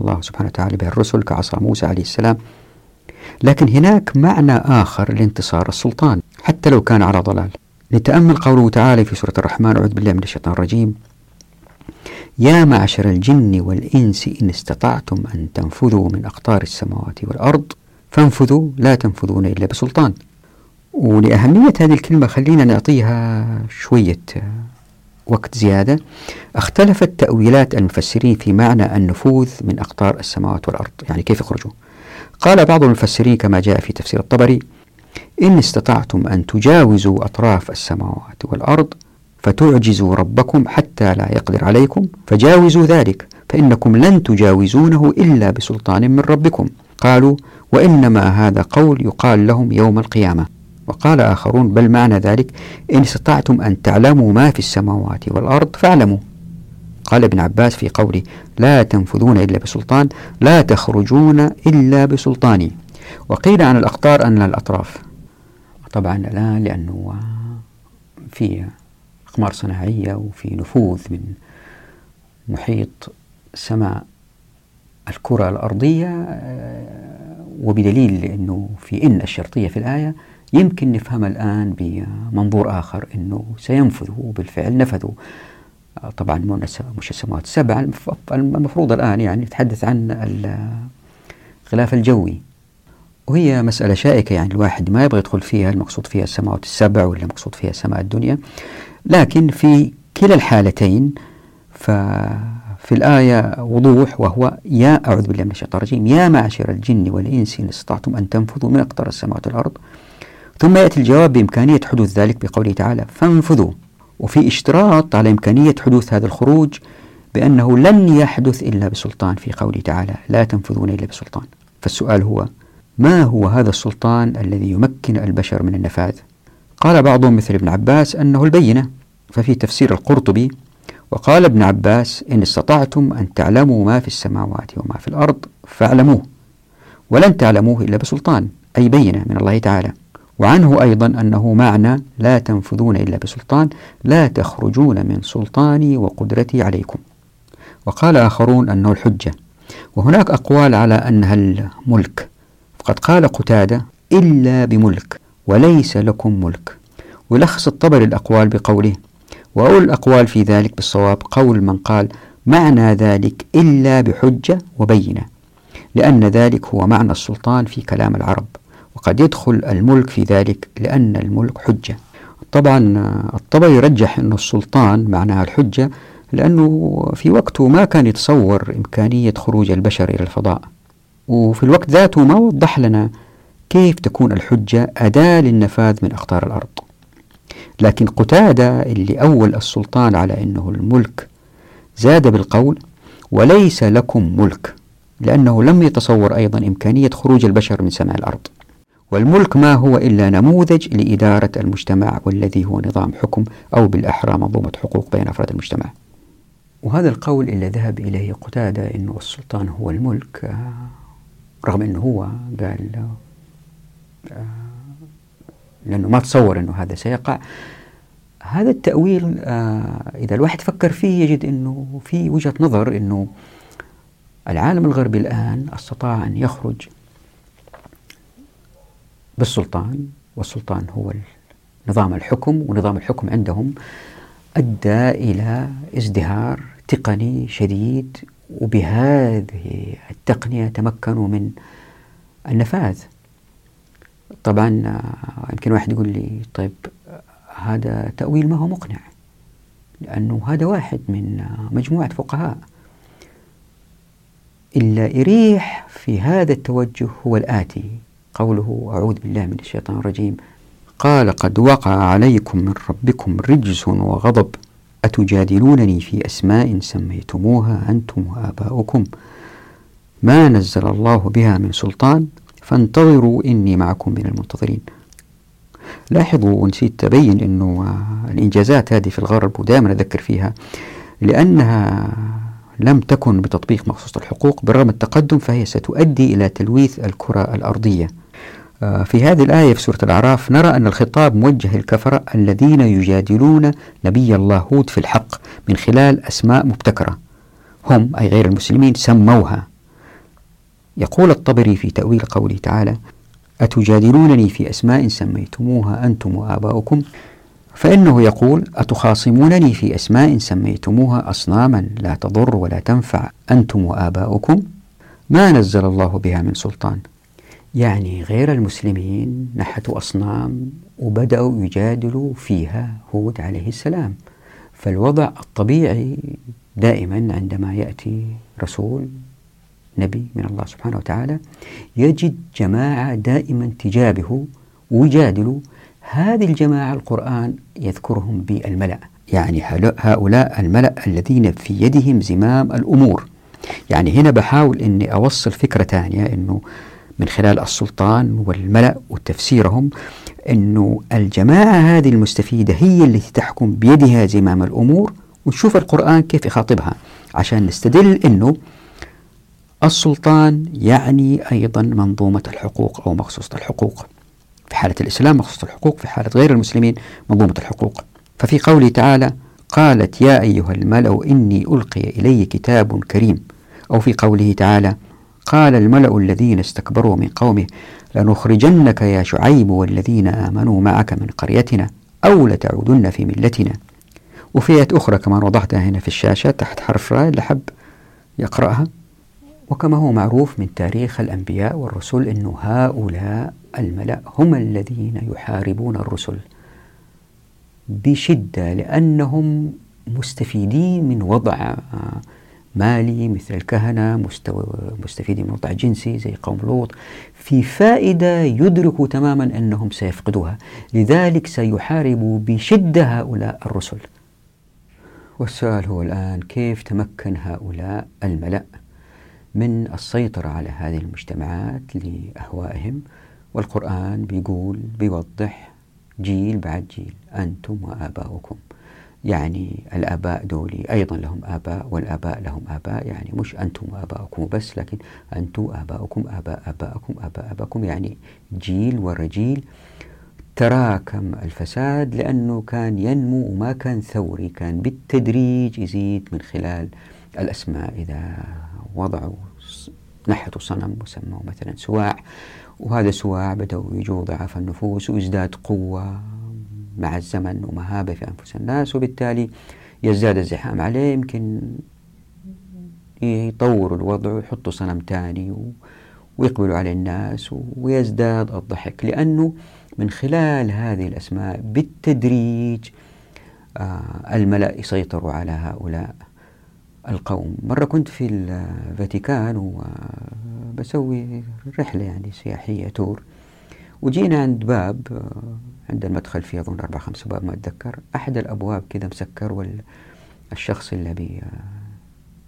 الله سبحانه وتعالى بها الرسل كعصا موسى عليه السلام. لكن هناك معنى آخر لانتصار السلطان حتى لو كان على ضلال. نتأمل قوله تعالى في سورة الرحمن أعوذ بالله من الشيطان الرجيم يا معشر الجن والإنس إن استطعتم أن تنفذوا من أقطار السماوات والأرض فانفذوا لا تنفذون إلا بسلطان. ولأهمية هذه الكلمة خلينا نعطيها شوية وقت زيادة. اختلفت تأويلات المفسرين في معنى النفوذ من أقطار السماوات والأرض. يعني كيف يخرجوا؟ قال بعض المفسرين كما جاء في تفسير الطبري إن استطعتم أن تجاوزوا أطراف السماوات والأرض فتعجزوا ربكم حتى لا يقدر عليكم فجاوزوا ذلك فإنكم لن تجاوزونه إلا بسلطان من ربكم. قالوا وإنما هذا قول يقال لهم يوم القيامة. وقال آخرون بل معنى ذلك إن استطعتم أن تعلموا ما في السماوات والأرض فاعلموا. قال ابن عباس في قوله لا تنفذون إلا بسلطان لا تخرجون إلا بسلطاني وقيل عن الأقطار أن الأطراف. طبعا الآن لأنه في أقمار صناعية وفي نفوذ من محيط سماء الكرة الأرضية وبدليل أنه في إن الشرطية في الآية يمكن نفهمها الآن بمنظور آخر أنه سينفذوا وبالفعل نفذوا طبعا مش السماوات السبع المفروض الآن يعني نتحدث عن الغلاف الجوي. وهي مسألة شائكة يعني الواحد ما يبغى يدخل فيها المقصود فيها السماوات السبع ولا المقصود فيها سماء الدنيا. لكن في كلا الحالتين ففي الآية وضوح وهو يا أعوذ بالله من الشيطان الرجيم. يا معشر الجن والإنس إن استطعتم أن تنفذوا من أقطار السماوات والأرض. ثم يأتي الجواب بإمكانية حدوث ذلك بقوله تعالى فانفذوا. وفي اشتراط على إمكانية حدوث هذا الخروج بأنه لن يحدث إلا بسلطان في قوله تعالى لا تنفذون إلا بسلطان. فالسؤال هو ما هو هذا السلطان الذي يمكن البشر من النفاذ؟ قال بعضهم مثل ابن عباس أنه البينة. ففي تفسير القرطبي وقال ابن عباس إن استطعتم أن تعلموا ما في السماوات وما في الأرض فاعلموه ولن تعلموه إلا بسلطان أي بينة من الله تعالى. وعنه أيضا أنه معنى لا تنفذون إلا بسلطان لا تخرجون من سلطاني وقدرتي عليكم. وقال آخرون أنه الحجة. وهناك أقوال على أنها الملك. فقد قال قتادة إلا بملك وليس لكم ملك. ولخص الطبري الأقوال بقوله وأول الأقوال في ذلك بالصواب قول من قال معنى ذلك إلا بحجة وبينة لأن ذلك هو معنى السلطان في كلام العرب وقد يدخل الملك في ذلك لأن الملك حجة. طبعا الطبري يرجح أن السلطان معناها الحجة لأنه في وقته ما كان يتصور إمكانية خروج البشر إلى الفضاء وفي الوقت ذاته ما وضح لنا كيف تكون الحجة أداة للنفاذ من أقطار الأرض. لكن قتادة اللي أول السلطان على أنه الملك زاد بالقول وليس لكم ملك لأنه لم يتصور أيضا إمكانية خروج البشر من سماء الأرض. والملك ما هو إلا نموذج لإدارة المجتمع والذي هو نظام حكم أو بالأحرى منظومة حقوق بين أفراد المجتمع. وهذا القول اللي ذهب إليه قتادة أنه السلطان هو الملك رغم أنه هو قال آه، لأنه ما تصور أنه هذا سيقع. هذا التأويل آه، إذا الواحد فكر فيه يجد أنه في وجهة نظر أنه العالم الغربي الآن أستطاع أن يخرج بالسلطان والسلطان هو نظام الحكم ونظام الحكم عندهم أدى إلى ازدهار تقني شديد وبهذه التقنية تمكنوا من النفاذ. طبعا آه، يمكن واحد يقول لي طيب هذا تأويل ما هو مقنع؟ لأنه هذا واحد من آه، مجموعة فقهاء. إلا يريح في هذا التوجه هو الآتي. قوله أعوذ بالله من الشيطان الرجيم. قال قد وقع عليكم من ربكم رجس وغضب. أتجادلونني في أسماء سميتموها أنتم وآباؤكم؟ ما نزل الله بها من سلطان؟ فانتظروا إني معكم من المنتظرين. لاحظوا ونسيت تبين أنه الإنجازات هذه في الغرب ودائما أذكر فيها لأنها لم تكن بتطبيق مخصوص الحقوق بالرغم التقدم فهي ستؤدي إلى تلويث الكرة الأرضية. آه، في هذه الآية في سورة الأعراف نرى أن الخطاب موجه للكفرة الذين يجادلون نبي الله هود في الحق من خلال أسماء مبتكرة. هم أي غير المسلمين سموها. يقول الطبري في تأويل قوله تعالى أتجادلونني في أسماء سميتموها أنتم وآباؤكم؟ فإنه يقول أتخاصمونني في أسماء سميتموها أصناما لا تضر ولا تنفع أنتم وآباؤكم؟ ما نزل الله بها من سلطان. يعني غير المسلمين نحتوا أصنام وبدأوا يجادلوا فيها هود عليه السلام. فالوضع الطبيعي دائما عندما يأتي رسول نبي من الله سبحانه وتعالى يجد جماعة دائما تجابه ويجادلوا هذه الجماعة القرآن يذكرهم بالملأ يعني هؤلاء الملأ الذين في يدهم زمام الأمور. يعني هنا بحاول أني أوصل فكرة ثانية أنه من خلال السلطان والملأ وتفسيرهم أنه الجماعة هذه المستفيدة هي التي تحكم بيدها زمام الأمور ونشوف القرآن كيف يخاطبها عشان نستدل أنه السلطان يعني أيضا منظومة الحقوق أو مخصوصة الحقوق. في حالة الإسلام مخصوصة الحقوق في حالة غير المسلمين منظومة الحقوق. ففي قوله تعالى قالت يا أيها الملأ إني ألقي إلي كتاب كريم. أو في قوله تعالى قال الملأ الذين استكبروا من قومه لنخرجنك يا شعيب والذين آمنوا معك من قريتنا أو لتعودن في ملتنا. وفئة أخرى كما وضحتها هنا في الشاشة تحت حرف راء لحب يقرأها. وكما هو معروف من تاريخ الأنبياء والرسل أن هؤلاء الملأ هم الذين يحاربون الرسل بشدة لأنهم مستفيدين من وضع مالي مثل الكهنة مستفيدين من وضع جنسي زي قوم لوط في فائدة يدركوا تماما أنهم سيفقدوها. لذلك سيحاربوا بشدة هؤلاء الرسل. والسؤال هو الآن كيف تمكن هؤلاء الملأ من السيطرة على هذه المجتمعات لأهوائهم والقرآن بيقول بيوضح جيل بعد جيل أنتم وآباؤكم. يعني الآباء دولي أيضا لهم آباء والآباء لهم آباء. يعني مش أنتم وآباؤكم بس لكن أنتم آباؤكم آباء آبائكم آباء آبائكم يعني جيل ورا جيل تراكم الفساد لأنه كان ينمو وما كان ثوري كان بالتدريج يزيد من خلال الأسماء إذا وضعوا نحتوا صنم وسموه مثلا سواع وهذا سواع بدأوا يجوا ضعاف النفوس ويزداد قوة مع الزمن ومهابة في أنفس الناس وبالتالي يزداد الزحام عليه يمكن يطوروا الوضع ويحطوا صنم ثاني ويقبلوا على الناس ويزداد الضحك. لأنه من خلال هذه الأسماء بالتدريج آه الملأ يسيطروا على هؤلاء. القوم. مرة كنت في الفاتيكان وبسوي رحلة يعني سياحية تور. وجينا عند باب عند المدخل فيه أظن أربع خمس باب ما أتذكر. أحد الأبواب كذا مسكر والشخص اللي بي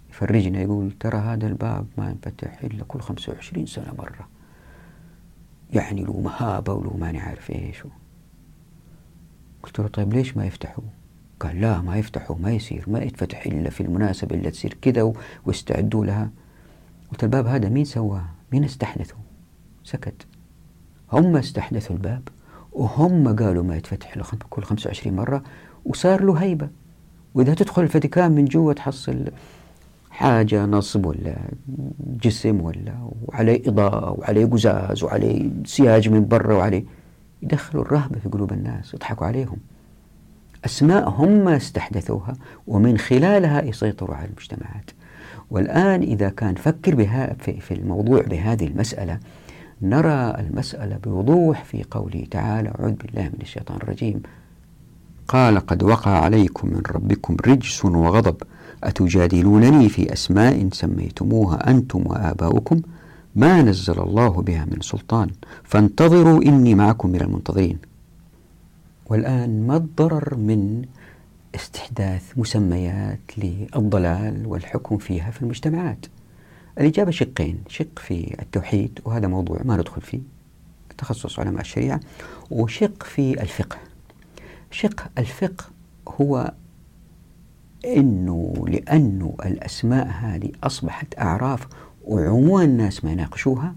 يفرجنا يقول ترى هذا الباب ما ينفتح إلا كل خمسة وعشرين سنة مرة. يعني له مهابة وله ماني عارف إيش قلت له طيب ليش ما يفتحوا قال لا ما يفتحوا ما يصير ما يتفتح إلا في المناسبة اللي تصير كذا واستعدوا لها. قلت الباب هذا مين سواه؟ مين استحدثه؟ سكت. هم استحدثوا الباب وهم قالوا ما يتفتح إلا كل 25 مرة وصار له هيبة. وإذا تدخل الفاتيكان من جوا تحصل حاجة نصب ولا جسم ولا وعليه إضاءة وعليه قزاز وعليه سياج من برا وعليه. يدخلوا الرهبة في قلوب الناس يضحكوا عليهم. أسماء هم استحدثوها ومن خلالها يسيطروا على المجتمعات. والآن إذا كان فكر بها في, الموضوع بهذه المسألة نرى المسألة بوضوح في قوله تعالى أعوذ بالله من الشيطان الرجيم. قال قد وقع عليكم من ربكم رجس وغضب أتجادلونني في أسماء سميتموها أنتم وآباؤكم؟ ما نزل الله بها من سلطان فانتظروا إني معكم من المنتظرين. والآن ما الضرر من استحداث مسميات للضلال والحكم فيها في المجتمعات؟ الإجابة شقين شق في التوحيد وهذا موضوع ما ندخل فيه تخصص علماء الشريعة وشق في الفقه. شق الفقه هو أنه لأنه الأسماء هذه أصبحت أعراف وعموم الناس ما يناقشوها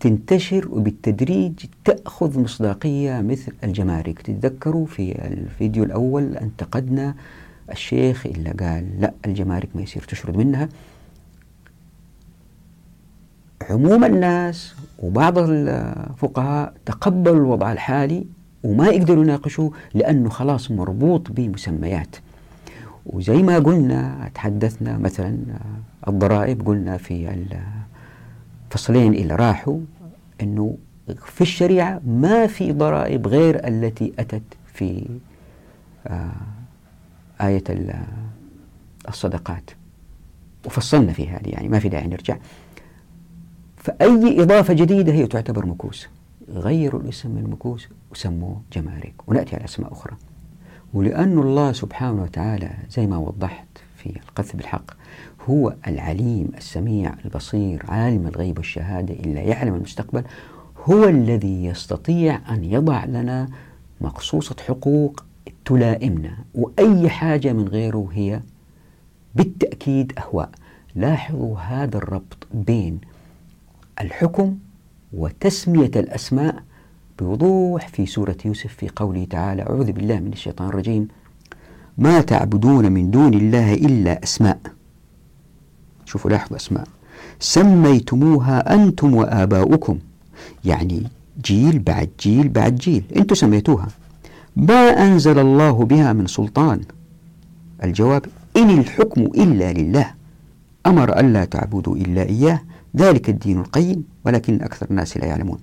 تنتشر وبالتدريج تأخذ مصداقية مثل الجمارك. تتذكروا في الفيديو الأول انتقدنا الشيخ إلا قال لا الجمارك ما يصير تشرد منها. عموم الناس وبعض الفقهاء تقبلوا الوضع الحالي وما يقدروا يناقشوه لأنه خلاص مربوط بمسميات. وزي ما قلنا تحدثنا مثلا الضرائب قلنا في الفصلين اللي راحوا أنه في الشريعة ما في ضرائب غير التي أتت في آه، آية الصدقات. وفصلنا في هذه يعني ما في داعي نرجع. فأي إضافة جديدة هي تعتبر مكوس. غيروا الاسم من مكوس وسموه جمارك. ونأتي على أسماء أخرى. ولأن الله سبحانه وتعالى زي ما وضحت في القذف بالحق هو العليم السميع البصير عالم الغيب والشهادة إلا يعلم المستقبل هو الذي يستطيع أن يضع لنا مقصوصة حقوق تلائمنا. وأي حاجة من غيره هي بالتأكيد أهواء. لاحظوا هذا الربط بين الحكم وتسمية الأسماء بوضوح في سورة يوسف في قوله تعالى أعوذ بالله من الشيطان الرجيم. ما تعبدون من دون الله إلا أسماء. شوفوا لاحظوا أسماء. سميتموها أنتم وآباؤكم. يعني جيل بعد جيل بعد جيل. أنتم سميتوها. ما أنزل الله بها من سلطان. الجواب إن الحكم إلا لله. أمر ألا تعبدوا إلا إياه. ذلك الدين القيم ولكن أكثر الناس لا يعلمون.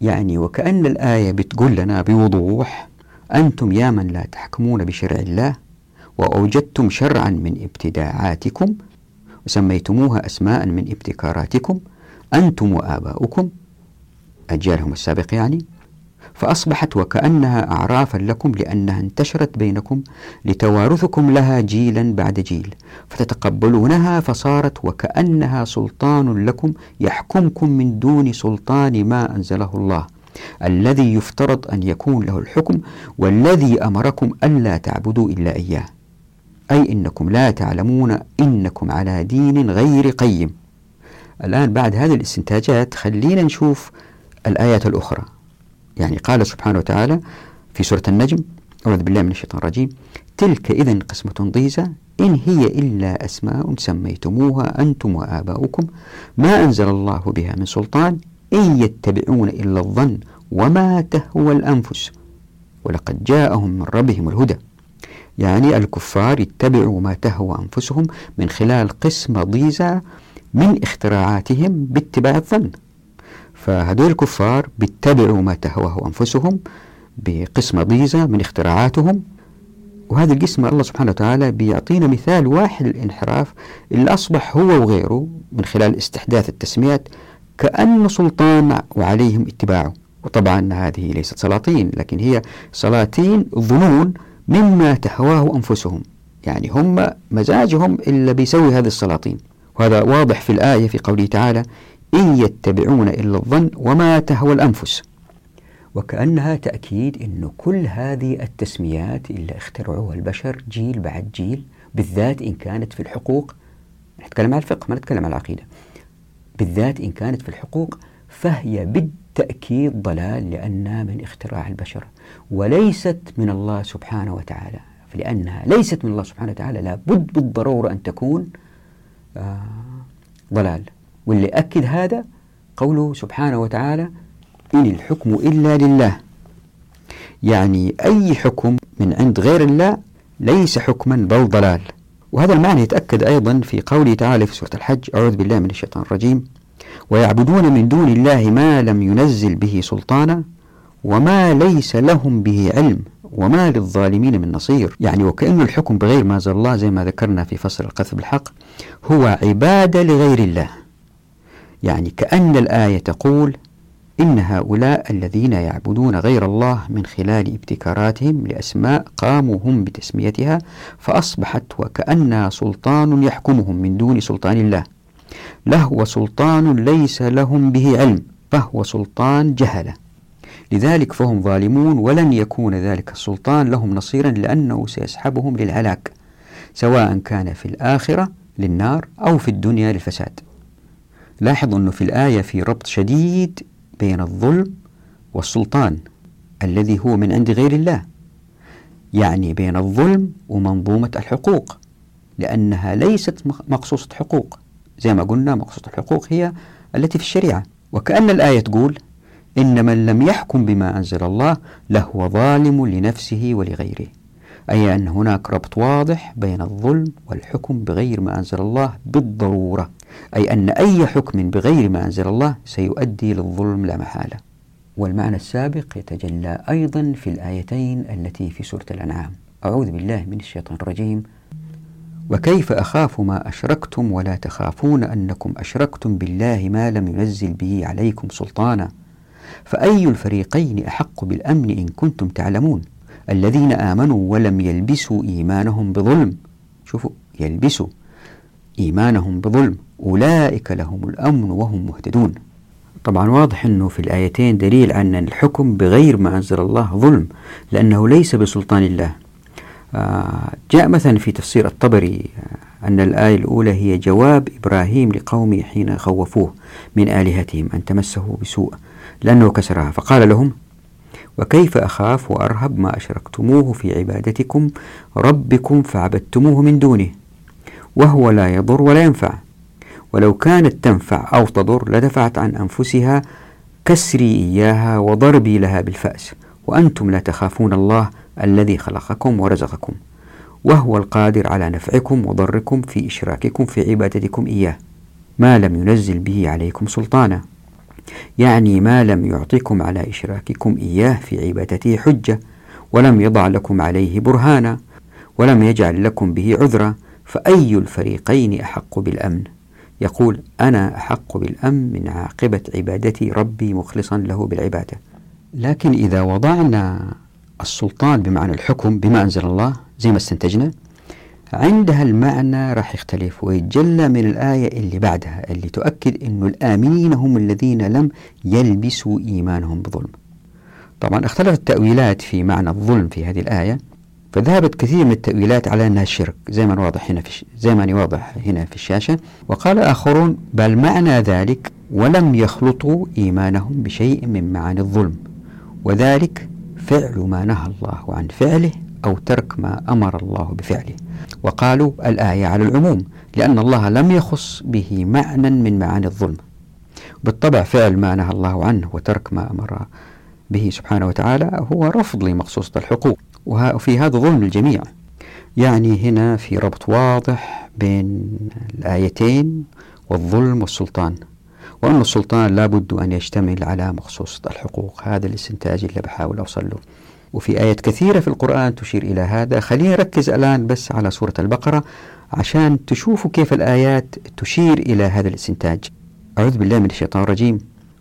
يعني وكأن الآية بتقول لنا بوضوح أنتم يا من لا تحكمون بشرع الله وأوجدتم شرعا من ابتداعاتكم وسميتموها أسماء من ابتكاراتكم أنتم وآباؤكم أجيالهم السابق يعني فأصبحت وكأنها أعرافا لكم لأنها انتشرت بينكم لتوارثكم لها جيلا بعد جيل فتتقبلونها فصارت وكأنها سلطان لكم يحكمكم من دون سلطان ما أنزله الله الذي يفترض أن يكون له الحكم والذي أمركم ألا تعبدوا إلا إياه. أي إنكم لا تعلمون إنكم على دين غير قيم. الآن بعد هذه الاستنتاجات خلينا نشوف الآيات الأخرى. يعني قال سبحانه وتعالى في سورة النجم أعوذ بالله من الشيطان الرجيم تلك إذا قسمة ضيزى إن هي إلا أسماء سميتموها أنتم وآباؤكم ما أنزل الله بها من سلطان إن يتبعون إلا الظن وما تهوى الأنفس ولقد جاءهم من ربهم الهدى. يعني الكفار يتبعوا ما تهوى أنفسهم من خلال قسمة ضيزى من اختراعاتهم باتباع الظن. فهذول الكفار بيتبعوا ما تهواه أنفسهم بقسمة ضيزة من اختراعاتهم. وهذه القسمة الله سبحانه وتعالى بيعطينا مثال واحد للانحراف اللي أصبح هو وغيره من خلال استحداث التسميات كأنه سلطان وعليهم اتباعه. وطبعا هذه ليست سلاطين لكن هي سلاطين ظنون مما تهواه أنفسهم. يعني هم مزاجهم اللي بيسوي هذه السلاطين. وهذا واضح في الآية في قوله تعالى إن يتبعون إلا الظن وما تهوى الأنفس. وكأنها تأكيد أن كل هذه التسميات اللي اخترعوها البشر جيل بعد جيل بالذات إن كانت في الحقوق. نتكلم عن الفقه ما نتكلم عن العقيدة. بالذات إن كانت في الحقوق فهي بالتأكيد ضلال لأنها من اختراع البشر وليست من الله سبحانه وتعالى. لأنها ليست من الله سبحانه وتعالى لابد بالضرورة أن تكون آه ضلال. واللي أكد هذا قوله سبحانه وتعالى إن الحكم إلا لله يعني أي حكم من عند غير الله ليس حكما بل ضلال. وهذا المعنى يتأكد أيضا في قوله تعالى في سورة الحج أعوذ بالله من الشيطان الرجيم ويعبدون من دون الله ما لم ينزل به سلطانا وما ليس لهم به علم وما للظالمين من نصير. يعني وكأن الحكم بغير ما أنزل الله زي ما ذكرنا في فصل القذف بالحق هو عبادة لغير الله. يعني كأن الآية تقول إن هؤلاء الذين يعبدون غير الله من خلال ابتكاراتهم لأسماء قاموا هم بتسميتها فأصبحت وكأنها سلطان يحكمهم من دون سلطان الله. لهو سلطان ليس لهم به علم فهو سلطان جهلة. لذلك فهم ظالمون ولن يكون ذلك السلطان لهم نصيرا لأنه سيسحبهم للهلاك سواء كان في الآخرة للنار أو في الدنيا للفساد. لاحظ أنه في الآية في ربط شديد بين الظلم والسلطان الذي هو من عند غير الله يعني بين الظلم ومنظومة الحقوق لأنها ليست مقصوصة حقوق. زي ما قلنا مقصوصة الحقوق هي التي في الشريعة. وكأن الآية تقول إن من لم يحكم بما أنزل الله لهو ظالم لنفسه ولغيره. أي أن هناك ربط واضح بين الظلم والحكم بغير ما أنزل الله بالضرورة. أي أن أي حكم بغير ما أنزل الله سيؤدي للظلم لا محالة. والمعنى السابق يتجلى أيضا في الآيتين التي في سورة الأنعام. أعوذ بالله من الشيطان الرجيم. وكيف أخاف ما أشركتم ولا تخافون أنكم أشركتم بالله ما لم ينزل به عليكم سلطانا؟ فأي الفريقين أحق بالأمن إن كنتم تعلمون؟ الذين آمنوا ولم يلبسوا إيمانهم بظلم. شوفوا يلبسوا إيمانهم بظلم. أولئك لهم الأمن وهم مهتدون. طبعا واضح أنه في الآيتين دليل عن الحكم بغير ما أنزل الله ظلم لأنه ليس بسلطان الله. جاء مثلا في تفسير الطبري آه، أن الآية الأولى هي جواب إبراهيم لقومه حين خوفوه من آلهتهم أن تمسه بسوء لأنه كسرها. فقال لهم وكيف أخاف وأرهب ما أشركتموه في عبادتكم ربكم فعبدتموه من دونه وهو لا يضر ولا ينفع ولو كانت تنفع أو تضر لدفعت عن أنفسها كسري إياها وضربي لها بالفأس وأنتم لا تخافون الله الذي خلقكم ورزقكم وهو القادر على نفعكم وضركم في إشراككم في عبادتكم إياه. ما لم ينزل به عليكم سلطانا يعني ما لم يعطكم على إشراككم إياه في عبادته حجة ولم يضع لكم عليه برهانا ولم يجعل لكم به عذرا فأي الفريقين أحق بالأمن؟ يقول أنا أحق بالأمن من عاقبة عبادتي ربي مخلصا له بالعبادة. لكن إذا وضعنا السلطان بمعنى الحكم بما أنزل الله زي ما استنتجنا عندها المعنى راح يختلف ويتجلى من الآية اللي بعدها اللي تؤكد أن الآمنين هم الذين لم يلبسوا إيمانهم بظلم. طبعا اختلفت التأويلات في معنى الظلم في هذه الآية فذهبت كثير من التأويلات على أنها الشرك زي ما واضح هنا في زي ما واضح هنا في الشاشة. وقال آخرون بل معنى ذلك ولم يخلطوا إيمانهم بشيء من معاني الظلم وذلك فعل ما نهى الله عن فعله أو ترك ما أمر الله بفعله. وقالوا الآية على العموم لأن الله لم يخص به معنى من معاني الظلم. بالطبع فعل ما نهى الله عنه وترك ما أمر به سبحانه وتعالى هو رفض لمقصوصة الحقوق وفي هذا ظلم الجميع. يعني هنا في ربط واضح بين الآيتين والظلم والسلطان. وأن السلطان لا بد أن يشتمل على مقصوصة الحقوق. هذا الاستنتاج اللي بحاول أوصل له. وفي آيات كثيرة في القرآن تشير إلى هذا. خلينا نركز الآن بس على سورة البقرة عشان تشوفوا كيف الآيات تشير إلى هذا الاستنتاج. أعوذ بالله من الشيطان الرجيم.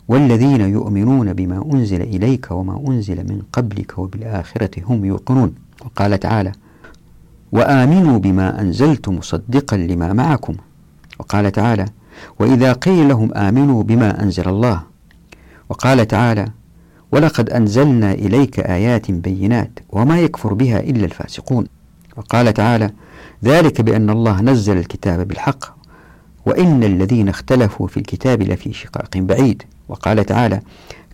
والذين يؤمنون بما أنزل إليك وما أنزل من قبلك وبالآخرة هم يوقنون. وقال تعالى وآمنوا بما أنزلت مصدقا لما معكم. وقال تعالى وإذا قيل لهم آمنوا بما أنزل الله وقال تعالى ولقد أنزلنا إليك آيات بينات وما يكفر بها إلا الفاسقون وقال تعالى ذلك بأن الله نزل الكتاب بالحق وإن الذين اختلفوا في الكتاب لفي شقاق بعيد وقال تعالى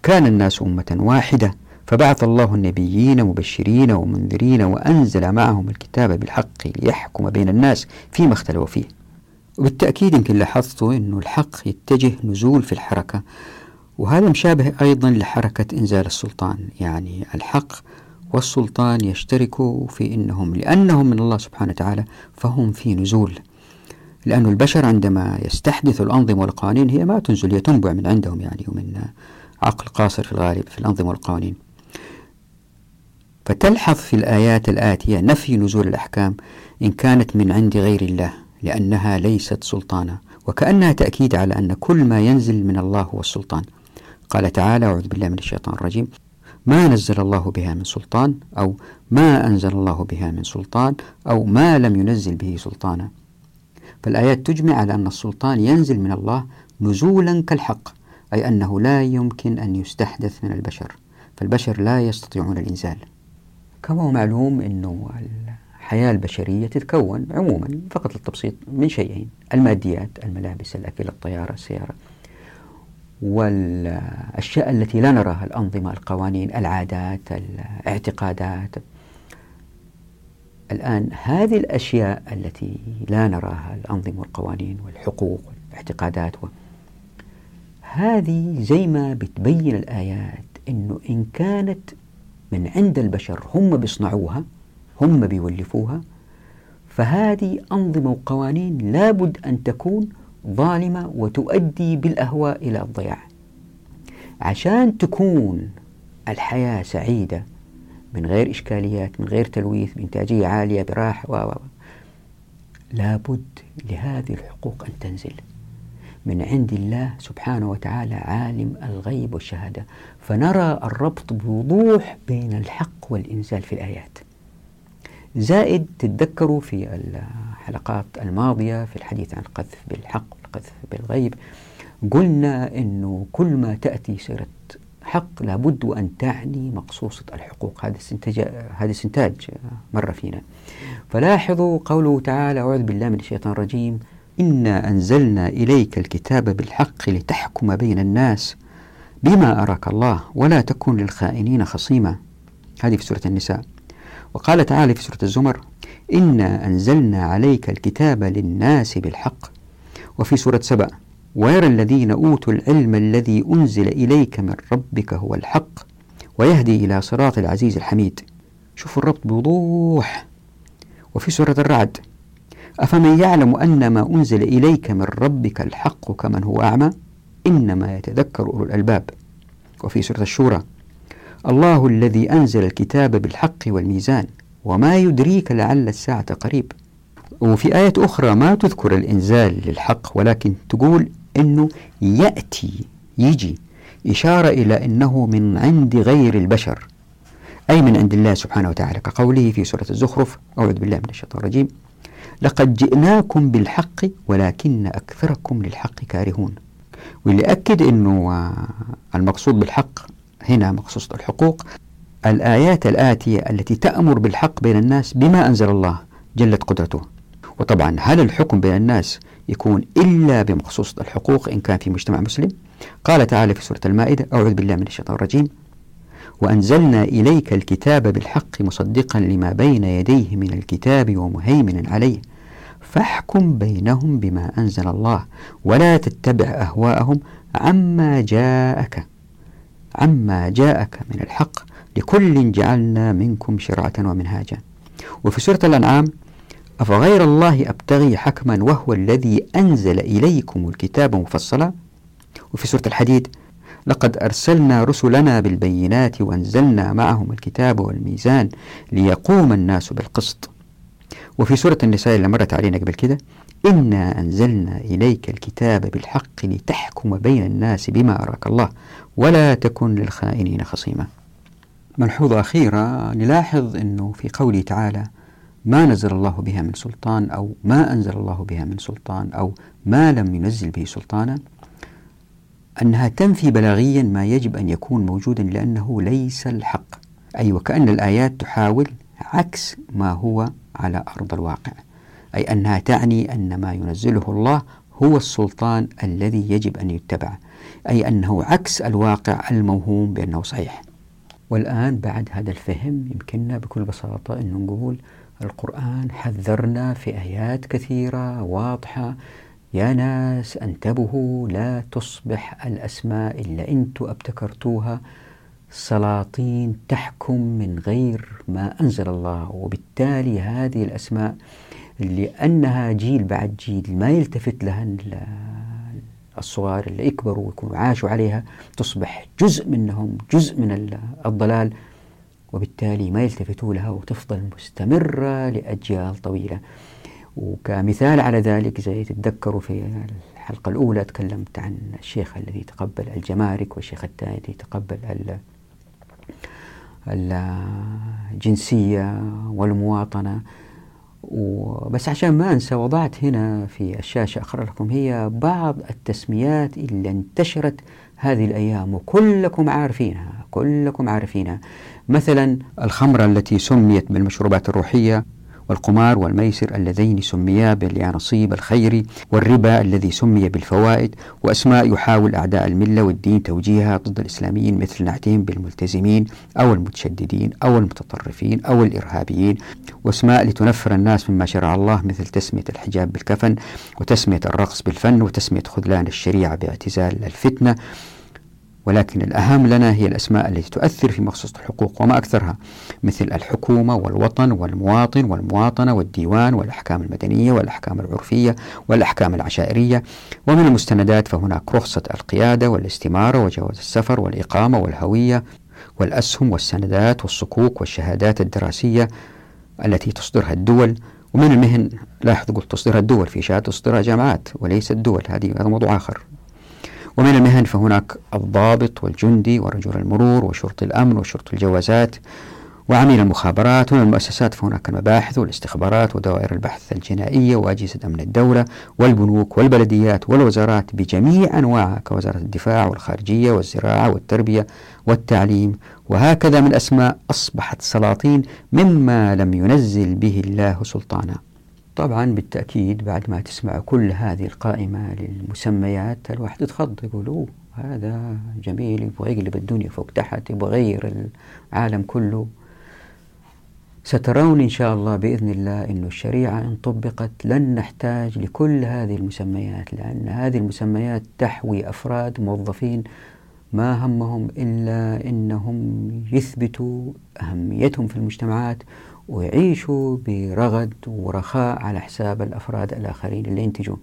كان الناس أمة واحدة فبعث الله النبيين مبشرين ومنذرين وأنزل معهم الكتاب بالحق ليحكم بين الناس فيما اختلفوا فيه وبالتأكيد يمكن لاحظتوا أن الحق يتجه نزول في الحركة وهذا مشابه أيضا لحركة إنزال السلطان. يعني الحق والسلطان يشتركوا في أنهم لأنهم من الله سبحانه وتعالى فهم في نزول. لأن البشر عندما يستحدث الأنظمة والقوانين هي ما تنزل هي تنبع من عندهم يعني ومن عقل قاصر في الغالب في الأنظمة والقوانين. فتلحظ في الآيات الآتية نفي نزول الأحكام إن كانت من عند غير الله. لأنها ليست سلطانا وكأنها تأكيد على أن كل ما ينزل من الله هو السلطان. قال تعالى أعوذ بالله من الشيطان الرجيم. ما نزل الله بها من سلطان أو ما أنزل الله بها من سلطان أو ما لم ينزل به سلطانا. فالآيات تجمع على أن السلطان ينزل من الله نزولا كالحق أي أنه لا يمكن أن يستحدث من البشر فالبشر لا يستطيعون الإنزال. كما هو معلوم أنه الحياة البشرية تتكون عموما فقط للتبسيط من شيئين الماديات الملابس الأكل الطيارة السيارة والأشياء التي لا نراها الأنظمة القوانين العادات الاعتقادات. الآن هذه الأشياء التي لا نراها الأنظمة والقوانين والحقوق والاعتقادات و... هذه زي ما بتبين الآيات أنه إن كانت من عند البشر هم بيصنعوها هم بيولفوها فهذه أنظمة وقوانين لابد أن تكون ظالمة وتؤدي بالأهواء إلى الضياع. عشان تكون الحياة سعيدة من غير إشكاليات من غير تلويث بإنتاجية عالية براحة و لابد لهذه الحقوق أن تنزل. من عند الله سبحانه وتعالى عالم الغيب والشهادة. فنرى الربط بوضوح بين الحق والإنزال في الآيات. زائد تتذكروا في الحلقات الماضية في الحديث عن القذف بالحق والقذف بالغيب قلنا أنه كل ما تأتي سيرة حق لابد أن تعني مقصوصة الحقوق. هذا استنتاج هذا استنتاج مر فينا. فلاحظوا قوله تعالى أعوذ بالله من الشيطان الرجيم إنا أنزلنا إليك الكتاب بالحق لتحكم بين الناس بما أراك الله ولا تكن للخائنين خصيما. هذه في سورة النساء. وقال تعالى في سورة الزمر إنا أنزلنا عليك الكتاب للناس بالحق. وفي سورة سبأ ويرى الذين أوتوا العلم الذي أنزل إليك من ربك هو الحق ويهدي إلى صراط العزيز الحميد. شوفوا الربط بوضوح. وفي سورة الرعد أفمن يعلم أن ما أنزل إليك من ربك الحق كمن هو أعمى؟ إنما يتذكر أولو الألباب. وفي سورة الشورى الله الذي أنزل الكتاب بالحق والميزان وما يدريك لعل الساعة قريب. وفي آية أخرى ما تذكر الإنزال للحق ولكن تقول أنه يأتي يجي إشارة إلى أنه من عند غير البشر أي من عند الله سبحانه وتعالى كقوله في سورة الزخرف أعوذ بالله من الشيطان الرجيم لقد جئناكم بالحق ولكن أكثركم للحق كارهون. واللي أكد أنه المقصود بالحق هنا مخصوص الحقوق الآيات الآتية التي تأمر بالحق بين الناس بما أنزل الله جلت قدرته. وطبعا هل الحكم بين الناس يكون إلا بمخصوص الحقوق إن كان في مجتمع مسلم؟ قال تعالى في سورة المائدة أعوذ بالله من الشيطان الرجيم وأنزلنا إليك الكتاب بالحق مصدقا لما بين يديه من الكتاب ومهيمنا عليه. فاحكم بينهم بما أنزل الله ولا تتبع أهواءهم عما جاءك. عما جاءك من الحق لكل جعلنا منكم شرعة ومنهاجا. وفي سورة الأنعام أفغير الله أبتغي حكما وهو الذي أنزل إليكم الكتاب مفصلا؟ وفي سورة الحديد لقد أرسلنا رسلنا بالبينات وأنزلنا معهم الكتاب والميزان ليقوم الناس بالقسط. وفي سورة النساء اللي مرت علينا قبل كده إنا أنزلنا إليك الكتاب بالحق لتحكم بين الناس بما أراك الله. ولا تكن للخائنين خصيما. ملحوظة أخيرة نلاحظ أنه في قوله تعالى ما نزل الله بها من سلطان أو ما أنزل الله بها من سلطان أو ما لم ينزل به سلطانا أنها تنفي بلاغيا ما يجب أن يكون موجودا لأنه ليس الحق. أي وكأن الآيات تحاول عكس ما هو على أرض الواقع. أي أنها تعني أن ما ينزله الله هو السلطان الذي يجب أن يتبع أي أنه عكس الواقع الموهوم بأنه صحيح. والآن بعد هذا الفهم يمكننا بكل بساطة أن نقول القرآن حذرنا في آيات كثيرة واضحة يا ناس انتبهوا لا تصبح الأسماء اللي أنتم ابتكرتوها سلاطين تحكم من غير ما أنزل الله وبالتالي هذه الأسماء لأنها جيل بعد جيل ما يلتفت لها الصغار اللي يكبروا ويكونوا عاشوا عليها تصبح جزء منهم جزء من الضلال وبالتالي ما يلتفتوا لها وتفضل مستمرة لأجيال طويلة. وكمثال على ذلك زي تتذكروا في الحلقة الأولى تكلمت عن الشيخ الذي تقبل الجمارك والشيخ الثاني الذي تقبل الجنسية والمواطنة. وبس عشان ما أنسى وضعت هنا في الشاشة أقرأ لكم هي بعض التسميات اللي انتشرت هذه الأيام وكلكم عارفينها كلكم عارفينها. مثلا الخمرة التي سميت بالمشروبات الروحية والقمار والميسر اللذين سميا باليانصيب الخيري والربا الذي سمي بالفوائد وأسماء يحاول أعداء الملة والدين توجيهها ضد الإسلاميين مثل نعتهم بالملتزمين أو المتشددين أو المتطرفين أو الإرهابيين. وأسماء لتنفر الناس مما شرع الله مثل تسمية الحجاب بالكفن وتسمية الرقص بالفن وتسمية خذلان الشريعة باعتزال الفتنة. ولكن الأهم لنا هي الأسماء التي تؤثر في مخصوص الحقوق وما أكثرها مثل الحكومة والوطن والمواطن والمواطنة والديوان والأحكام المدنية والأحكام العرفية والأحكام العشائرية. ومن المستندات فهناك رخصة القيادة والاستمارة وجواز السفر والإقامة والهوية والأسهم والسندات والصكوك والشهادات الدراسية التي تصدرها الدول. ومن المهن لاحظ قلت تصدرها الدول في شهادة تصدرها جامعات وليس الدول هذه هذا موضوع آخر. ومن المهن فهناك الضابط والجندي ورجل المرور وشرط الأمن وشرط الجوازات وعميل المخابرات. ومن المؤسسات فهناك المباحث والاستخبارات ودوائر البحث الجنائية وأجهزة أمن الدولة والبنوك والبلديات والوزارات بجميع أنواعها كوزارة الدفاع والخارجية والزراعة والتربية والتعليم. وهكذا من أسماء أصبحت سلاطين مما لم ينزل به الله سلطانا. طبعا بالتأكيد بعد ما تسمع كل هذه القائمة للمسميات الواحد يتخض يقول أوه هذا جميل يبغى يقلب الدنيا فوق تحت يبغى يغير العالم كله. سترون إن شاء الله بإذن الله أن الشريعة إن طبقت لن نحتاج لكل هذه المسميات لأن هذه المسميات تحوي أفراد موظفين ما همهم إلا أنهم يثبتوا أهميتهم في المجتمعات ويعيشوا برغد ورخاء على حساب الأفراد الآخرين اللي ينتجوا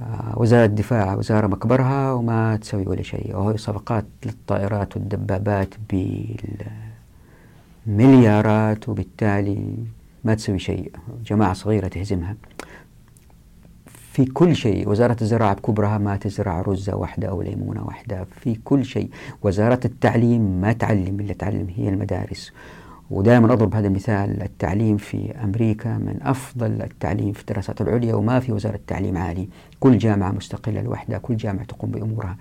آه، وزارة الدفاع وزارة مكبرها وما تسوي ولا شيء. وهي صفقات للطائرات والدبابات بالمليارات وبالتالي ما تسوي شيء. جماعة صغيرة تهزمها. في كل شيء. وزارة الزراعة بكبرها ما تزرع رزة واحدة أو ليمونة واحدة. في كل شيء. وزارة التعليم ما تعلم إلا تعلم هي المدارس. ودائما أضرب هذا المثال التعليم في أمريكا من أفضل التعليم في الدراسات العليا وما في وزارة تعليم عالي. كل جامعة مستقلة لوحدها كل جامعة تقوم بأمورها.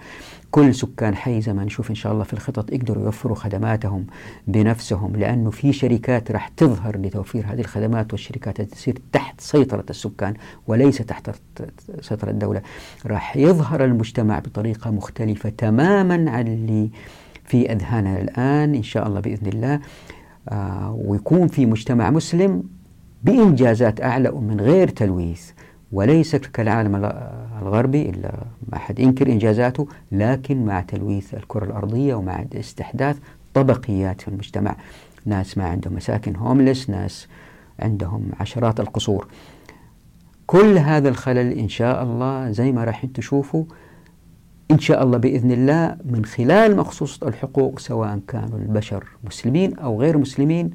كل سكان حي زي ما نشوف إن شاء الله في الخطط يقدروا يوفروا خدماتهم بنفسهم لأنه في شركات راح تظهر لتوفير هذه الخدمات والشركات تصير تحت سيطرة السكان وليس تحت سيطرة الدولة. راح يظهر المجتمع بطريقة مختلفة تماما عن اللي في أذهاننا الآن إن شاء الله بإذن الله. ويكون في مجتمع مسلم بإنجازات أعلى ومن غير تلويث. وليس كالعالم الغربي إلا ما أحد ينكر إنجازاته لكن مع تلويث الكرة الأرضية ومع استحداث طبقيات في المجتمع. ناس ما عندهم مساكن هوملس ناس عندهم عشرات القصور. كل هذا الخلل إن شاء الله زي ما راح تشوفوا إن شاء الله بإذن الله من خلال مخصوصة الحقوق سواء كانوا البشر مسلمين أو غير مسلمين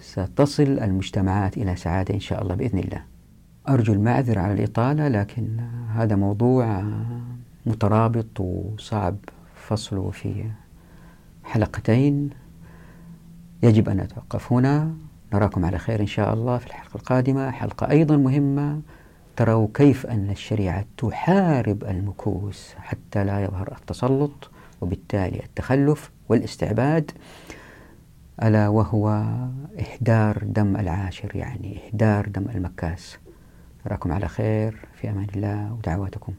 ستصل المجتمعات إلى سعادة إن شاء الله بإذن الله. أرجو المعذرة على الإطالة لكن هذا موضوع مترابط وصعب فصله في حلقتين. يجب أن نتوقف هنا. نراكم على خير إن شاء الله في الحلقة القادمة. حلقة أيضا مهمة. تروا كيف أن الشريعة تحارب المكوس حتى لا يظهر التسلط وبالتالي التخلف والاستعباد ألا وهو إهدار دم العاشر يعني إهدار دم المكاس. أراكم على خير في أمان الله ودعواتكم.